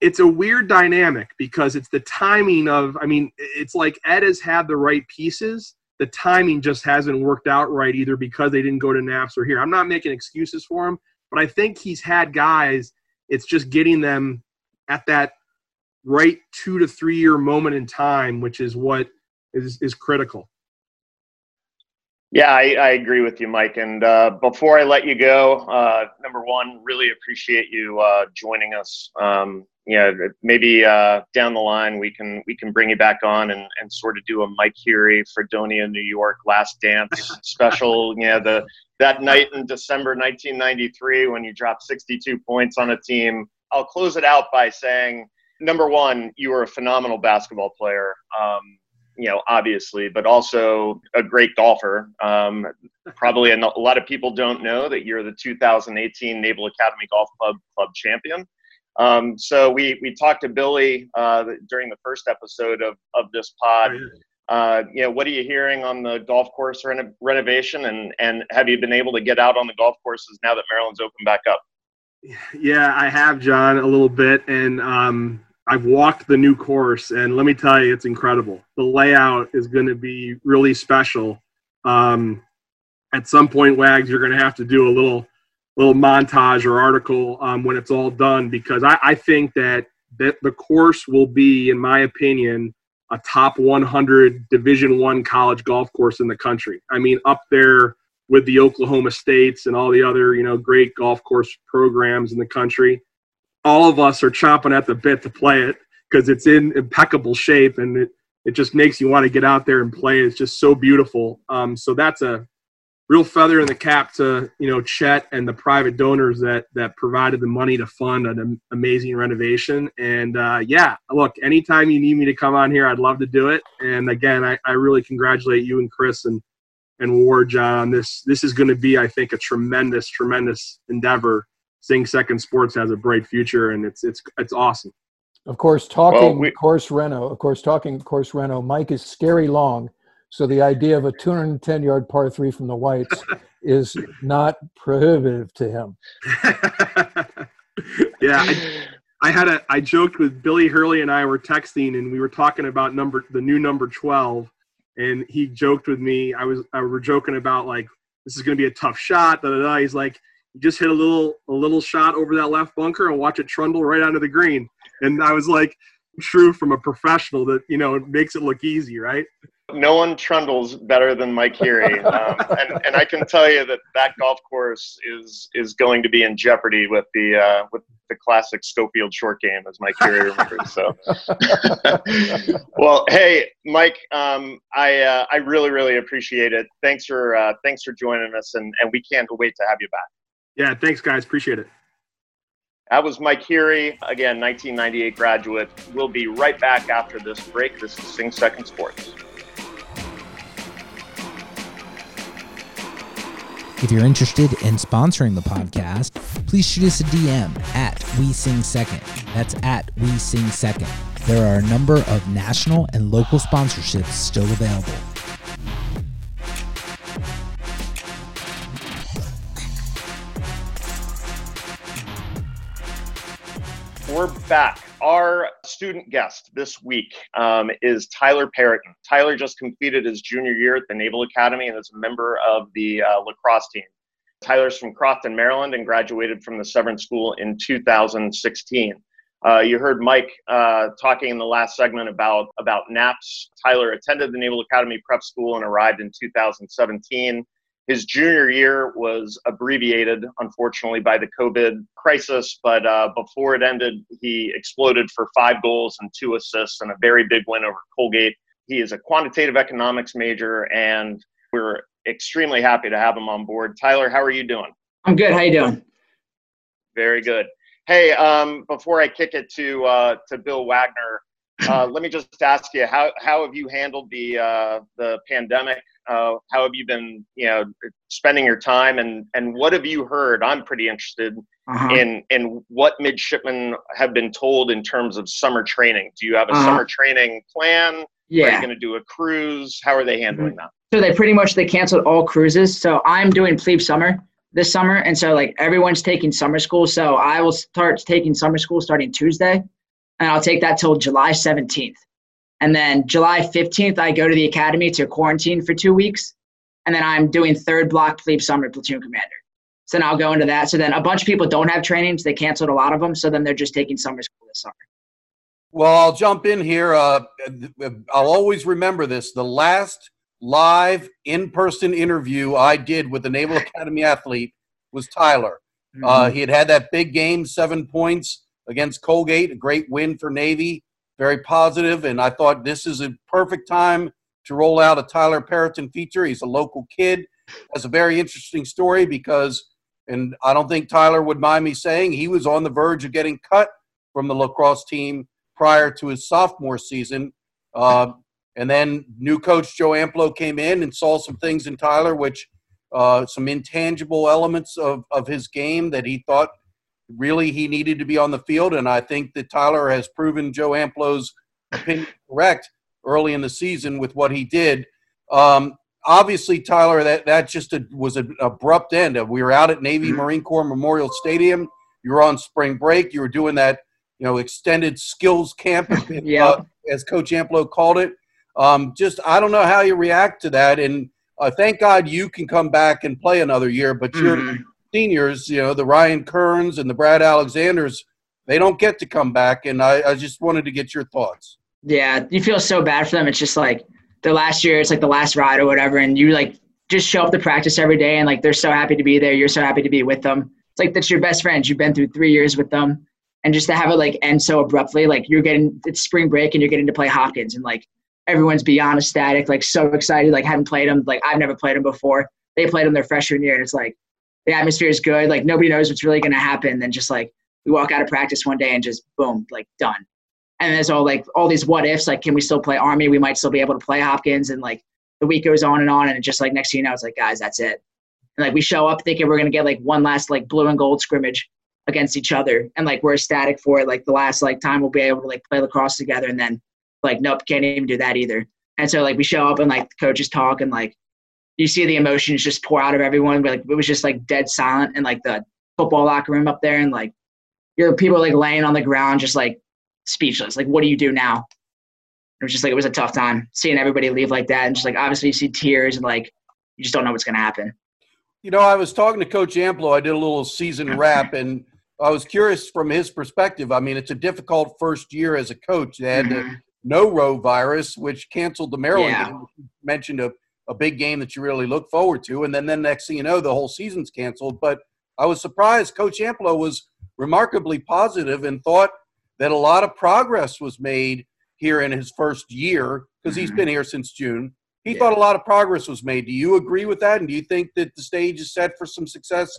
it's a weird dynamic because it's the timing of, I mean, it's like Ed has had the right pieces. The timing just hasn't worked out right either because they didn't go to Naps or here. I'm not making excuses for him, but I think he's had guys. It's just getting them at that right two to three year moment in time, which is what is, is critical. Yeah, I, I, agree with you, Mike. And uh, before I let you go, uh, number one, really appreciate you uh, joining us. Um, yeah, maybe uh, down the line we can we can bring you back on and, and sort of do a Mike Heary, Fredonia, New York, Last Dance special. yeah, the that night in December 1993 when you dropped 62 points on a team. I'll close it out by saying, number one, you were a phenomenal basketball player. Um, you know, obviously, but also a great golfer. Um, probably a, a, lot of people don't know that you're the 2018 Naval Academy Golf Club club champion. Um, so we we talked to Billy uh, during the first episode of of this pod. Uh, you know, what are you hearing on the golf course reno- renovation, and and have you been able to get out on the golf courses now that Maryland's opened back up? Yeah, I have, John, a little bit, and um, I've walked the new course, and let me tell you, it's incredible. The layout is going to be really special. Um, at some point, Wags, you're going to have to do a little little montage or article um, when it's all done because I, I think that that the course will be, in my opinion, a top 100 Division One college golf course in the country. I mean, up there with the Oklahoma States and all the other you know great golf course programs in the country all of us are chomping at the bit to play it because it's in impeccable shape and it, it just makes you want to get out there and play. It's just so beautiful. Um, so that's a real feather in the cap to you know Chet and the private donors that that provided the money to fund an amazing renovation. And uh, yeah, look, anytime you need me to come on here, I'd love to do it. And again, I, I really congratulate you and Chris and and Ward John. This this is going to be, I think, a tremendous, tremendous endeavor Sing Second Sports has a bright future, and it's it's it's awesome. Of course, talking well, we, course Reno. Of course, talking course Reno. Mike is scary long, so the idea of a 210 yard par three from the whites is not prohibitive to him. yeah, I, I, had a I joked with Billy Hurley and I were texting, and we were talking about number the new number 12, and he joked with me. I was I were joking about like this is going to be a tough shot. Da, da, da. He's like, you just hit a little a little shot over that left bunker and watch it trundle right onto the green. And I was like, true from a professional that you know it makes it look easy, right? No one trundles better than Mike Heary, um, and and I can tell you that that golf course is is going to be in jeopardy with the uh, with the classic Schofield short game, as Mike Heary remembers. So, well, hey, Mike, um, I uh, I really really appreciate it. Thanks for uh, thanks for joining us, and and we can't wait to have you back. Yeah, thanks, guys. Appreciate it. That was Mike Heary, again, 1998 graduate. We'll be right back after this break. This is Sing Second Sports. If you're interested in sponsoring the podcast, please shoot us a DM at We Sing Second. That's at We Sing Second. there are a number of national and local sponsorships still available. Student guest this week um, is Tyler Perriton. Tyler just completed his junior year at the Naval Academy and is a member of the uh, lacrosse team. Tyler's from Crofton, Maryland, and graduated from the Severn School in 2016. Uh, you heard Mike uh, talking in the last segment about about NAPS. Tyler attended the Naval Academy Prep School and arrived in 2017. His junior year was abbreviated, unfortunately, by the COVID crisis, but uh, before it ended, he exploded for five goals and two assists and a very big win over Colgate. He is a quantitative economics major, and we're extremely happy to have him on board. Tyler, how are you doing? I'm good. How you doing? Very good. Hey, um, before I kick it to uh, to Bill Wagner, uh, let me just ask you how how have you handled the uh, the pandemic? Uh, how have you been, you know, spending your time, and and what have you heard? I'm pretty interested uh-huh. in in what midshipmen have been told in terms of summer training. Do you have a uh-huh. summer training plan? Yeah. Are you going to do a cruise? How are they handling mm-hmm. that? So they pretty much they canceled all cruises. So I'm doing plebe summer this summer, and so like everyone's taking summer school. So I will start taking summer school starting Tuesday, and I'll take that till July 17th, and then July 15th I go to the academy to quarantine for two weeks, and then I'm doing third block plebe summer platoon commander. So then I'll go into that. So then a bunch of people don't have trainings; they canceled a lot of them. So then they're just taking summer school this summer. Well, I'll jump in here. Uh, I'll always remember this. The last live in-person interview I did with the Naval Academy athlete was Tyler. Mm-hmm. Uh, he had had that big game, seven points against Colgate, a great win for Navy, very positive, and I thought this is a perfect time to roll out a Tyler Perriton feature. He's a local kid, has a very interesting story because, and I don't think Tyler would mind me saying, he was on the verge of getting cut from the lacrosse team prior to his sophomore season. Uh, and then new coach Joe Amplo came in and saw some things in Tyler, which uh, some intangible elements of, of his game that he thought really he needed to be on the field. And I think that Tyler has proven Joe Amplo's opinion correct early in the season with what he did. Um, obviously, Tyler, that, that just a, was an abrupt end. We were out at Navy Marine Corps Memorial Stadium. You were on spring break. You were doing that, you know, extended skills camp, yeah. uh, as Coach Amplo called it. Um, just I don't know how you react to that. And uh, thank God you can come back and play another year. But mm-hmm. Seniors, you know, the Ryan Kerns and the Brad Alexanders, they don't get to come back. And I, I just wanted to get your thoughts. Yeah, you feel so bad for them. It's just like the last year, it's like the last ride or whatever, and you like just show up to practice every day, and like they're so happy to be there. You're so happy to be with them. It's like that's your best friends. You've been through three years with them, and just to have it like end so abruptly, like you're getting it's spring break and you're getting to play Hopkins, and like everyone's beyond ecstatic, like so excited, like haven't played them. Like I've never played them before. They played them their freshman year, and it's like the atmosphere is good. Like nobody knows what's really going to happen. Then just like we walk out of practice one day and just boom, like done. And there's all like all these what ifs. Like, can we still play Army? We might still be able to play Hopkins. And like the week goes on and on, and just like next thing you know, it's like guys, that's it. And like we show up thinking we're gonna get like one last like blue and gold scrimmage against each other, and like we're ecstatic for it. Like the last like time we'll be able to like play lacrosse together, and then like nope, can't even do that either. And so like we show up and like the coaches talk and like you see the emotions just pour out of everyone. But like it was just like dead silent in like the football locker room up there and like your people like laying on the ground just like speechless. Like what do you do now? It was just like it was a tough time seeing everybody leave like that and just like obviously you see tears and like you just don't know what's gonna happen. You know, I was talking to Coach Amplo. I did a little season wrap, and I was curious from his perspective. I mean, it's a difficult first year as a coach. They had mm-hmm. to norovirus, which canceled the Maryland yeah. game. Mentioned a, a big game that you really look forward to, and then then next thing you know, the whole season's canceled. But I was surprised. Coach Amplo was remarkably positive and thought that a lot of progress was made here in his first year because he's mm-hmm. been here since June. He yeah. thought a lot of progress was made. Do you agree with that? And do you think that the stage is set for some success?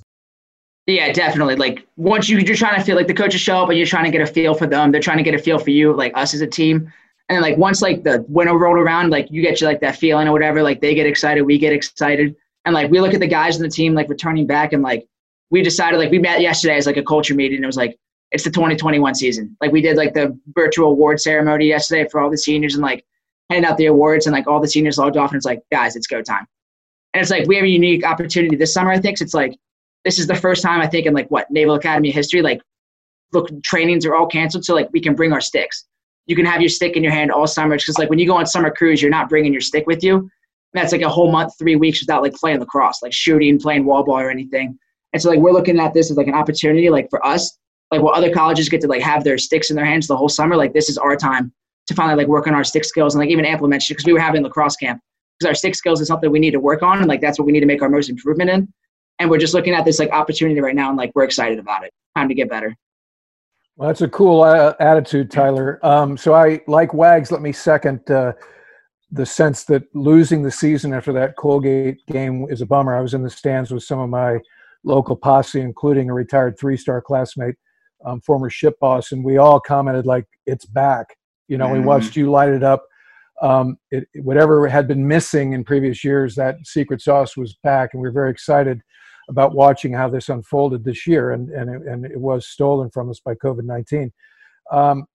Yeah, definitely. Like once you, you're trying to feel like the coaches show up and you're trying to get a feel for them, they're trying to get a feel for you, like us as a team. And like once like the winter rolled around, like you get you like that feeling or whatever. Like they get excited, we get excited, and like we look at the guys in the team like returning back, and like we decided like we met yesterday as like a culture meeting. And It was like it's the 2021 season. Like we did like the virtual award ceremony yesterday for all the seniors and like handing out the awards and like all the seniors logged off and it's like, guys, it's go time. And it's like we have a unique opportunity this summer, I think. So it's like this is the first time I think in like what Naval Academy history, like look, trainings are all canceled. So like we can bring our sticks. You can have your stick in your hand all summer. Because like when you go on summer cruise, you're not bringing your stick with you. That's like a whole month, three weeks without like playing lacrosse, like shooting, playing wall ball or anything. And so like we're looking at this as like an opportunity, like for us, like while other colleges get to like have their sticks in their hands the whole summer, like this is our time to finally like work on our stick skills and like even Amplo mentioned because we were having lacrosse camp because our stick skills is something we need to work on and like that's what we need to make our most improvement in. And we're just looking at this like opportunity right now and like we're excited about it. Time to get better. Well, that's a cool uh, attitude, Tyler. Um, so I like Wags. Let me second uh, the sense that losing the season after that Colgate game is a bummer. I was in the stands with some of my local posse, including a retired three-star classmate, um, former ship boss, and we all commented like, "It's back." You know, mm-hmm. we watched you light it up. Um, it, whatever had been missing in previous years, that secret sauce was back, and we are very excited about watching how this unfolded this year. And and it, and it was stolen from us by COVID nineteen. Um,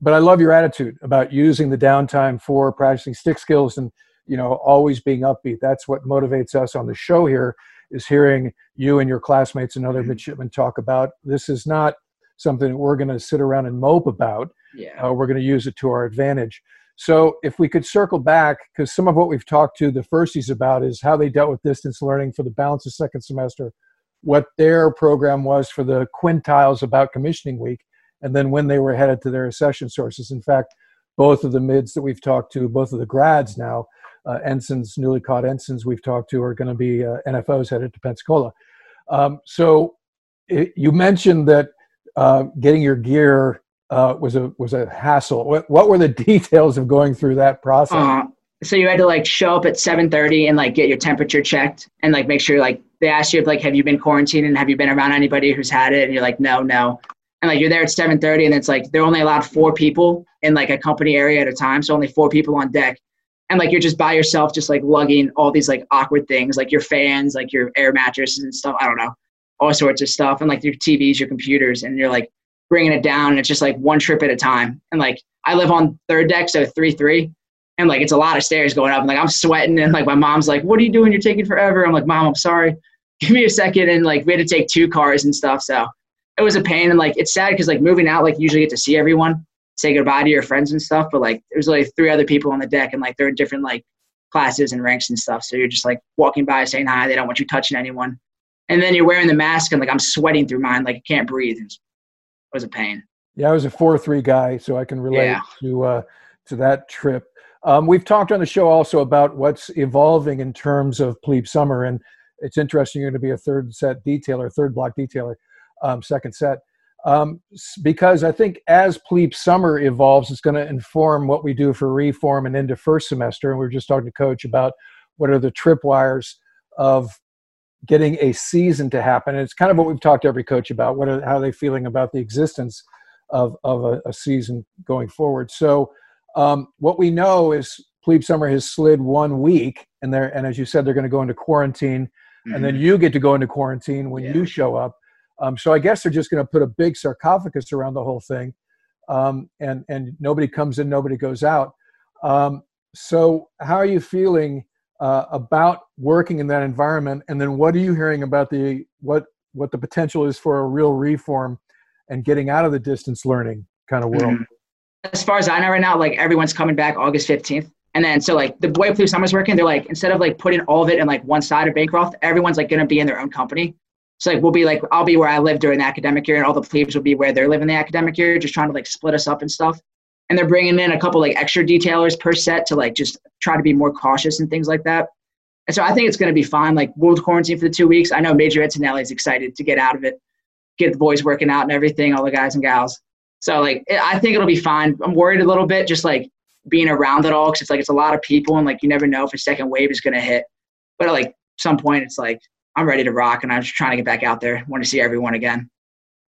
but I love your attitude about using the downtime for practicing stick skills and you know always being upbeat. That's what motivates us on the show here is hearing you and your classmates and other mm-hmm. midshipmen talk about. This is not something that we're going to sit around and mope about. Yeah. Uh, we're going to use it to our advantage. So if we could circle back, because some of what we've talked to the firsties about is how they dealt with distance learning for the balance of second semester, what their program was for the quintiles about commissioning week, and then when they were headed to their accession sources. In fact, both of the mids that we've talked to, both of the grads now, uh, ensigns, newly caught ensigns we've talked to are going to be uh, NFOs headed to Pensacola. Um, so it, you mentioned that uh, getting your gear uh, was a was a hassle. What, what were the details of going through that process? Uh, so you had to like show up at 7:30 and like get your temperature checked and like make sure like they asked you if like have you been quarantined and have you been around anybody who's had it and you're like no no and like you're there at 7:30 and it's like they're only allowed four people in like a company area at a time so only four people on deck and like you're just by yourself just like lugging all these like awkward things like your fans like your air mattresses and stuff i don't know all sorts of stuff and like your tvs your computers and you're like bringing it down and it's just like one trip at a time and like i live on third deck so three three and like it's a lot of stairs going up and like i'm sweating and like my mom's like what are you doing you're taking forever i'm like mom i'm sorry give me a second and like we had to take two cars and stuff so it was a pain and like it's sad because like moving out like you usually get to see everyone say goodbye to your friends and stuff. But like there's like three other people on the deck and like they're in different like classes and ranks and stuff. So you're just like walking by saying hi. They don't want you touching anyone. And then you're wearing the mask and like I'm sweating through mine, like I can't breathe. It was a pain. Yeah, I was a four three guy, so I can relate yeah. to uh, to that trip. Um, we've talked on the show also about what's evolving in terms of plebe summer, and it's interesting. You're going to be a third set detailer, third block detailer, um, second set um, because I think as plebe summer evolves, it's going to inform what we do for reform and into first semester. And we were just talking to Coach about what are the tripwires of getting a season to happen. And it's kind of what we've talked to every coach about. What are, how are they feeling about the existence of, of a, a season going forward? So um, what we know is plebe summer has slid one week, and they're and as you said, they're going to go into quarantine, mm-hmm. and then mm-hmm. you get to go into quarantine when yeah. you show up. Um, so I guess they're just going to put a big sarcophagus around the whole thing, um, and and nobody comes in, nobody goes out. Um, so how are you feeling uh, about working in that environment? And then what are you hearing about the what what the potential is for a real reform and getting out of the distance learning kind of world? Mm-hmm. As far as I know right now, like everyone's coming back August fifteenth. And then so like the way Plebe Summer's working, they're like instead of like putting all of it in like one side of Bancroft, everyone's like gonna be in their own company. So like we'll be like I'll be where I live during the academic year, and all the plebes will be where they're living the academic year, just trying to like split us up and stuff. And they're bringing in a couple like extra detailers per set to like just try to be more cautious and things like that. And so I think it's going to be fine. Like we'll quarantine for the two weeks. I know Major Antonelli is excited to get out of it, get the boys working out and everything, all the guys and gals. So like I think it'll be fine. I'm worried a little bit, just like being around it all, because it's like it's a lot of people and like you never know if a second wave is going to hit. But at like some point, it's like I'm ready to rock, and I'm just trying to get back out there. Want to see everyone again.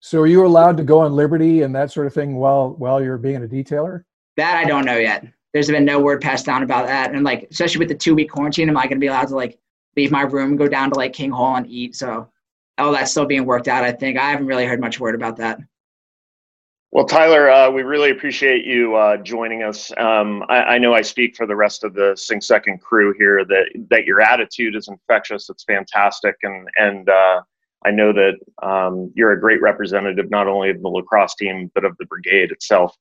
So, are you allowed to go on Liberty and that sort of thing while while you're being a detailer? That I don't know yet. There's been no word passed down about that, and like especially with the two week quarantine, am I going to be allowed to like leave my room, go down to like King Hall and eat? So, all that's still being worked out. I think I haven't really heard much word about that. Well, Tyler, uh, we really appreciate you uh, joining us. Um, I, I, know I speak for the rest of the Sing Second crew here that that your attitude is infectious. It's fantastic, and and uh, I know that um, you're a great representative not only of the lacrosse team but of the brigade itself.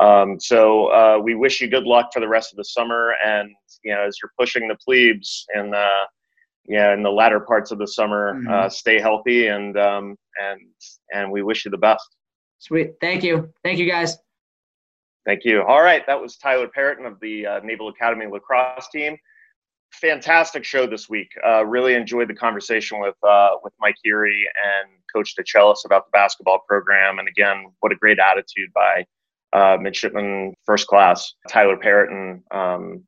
Um, so uh, we wish you good luck for the rest of the summer, and you know as you're pushing the plebes and yeah in the latter parts of the summer, mm-hmm. Uh, stay healthy and um, and and we wish you the best. Sweet. Thank you. Thank you, guys. Thank you. All right. That was Tyler Perriton of the uh, Naval Academy lacrosse team. Fantastic show this week. Uh, really enjoyed the conversation with uh, with Mike Heary and Coach DeChellis about the basketball program. And again, what a great attitude by uh, midshipman first class Tyler Perriton. Um,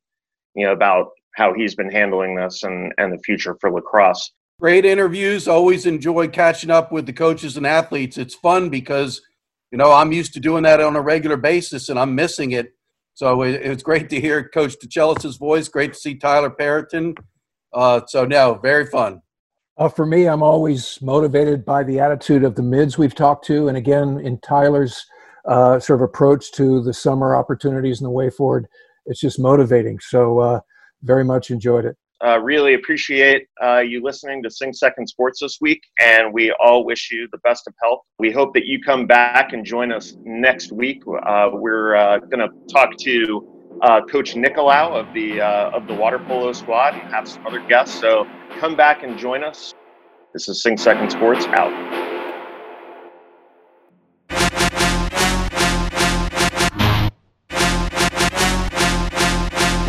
you know about how he's been handling this and and the future for lacrosse. Great interviews. Always enjoy catching up with the coaches and athletes. It's fun because you know, I'm used to doing that on a regular basis, and I'm missing it. So it, it's great to hear Coach DeChellis's voice. Great to see Tyler Perriton. Uh, so now, very fun. Uh, for me, I'm always motivated by the attitude of the mids we've talked to, and again, in Tyler's uh, sort of approach to the summer opportunities and the way forward, it's just motivating. So, uh, very much enjoyed it. Uh, really appreciate uh, you listening to Sing Second Sports this week, and we all wish you the best of health. We hope that you come back and join us next week. Uh, we're uh, going to talk to uh, Coach Nicolao of the uh, of the water polo squad and have some other guests. So come back and join us. This is Sing Second Sports out.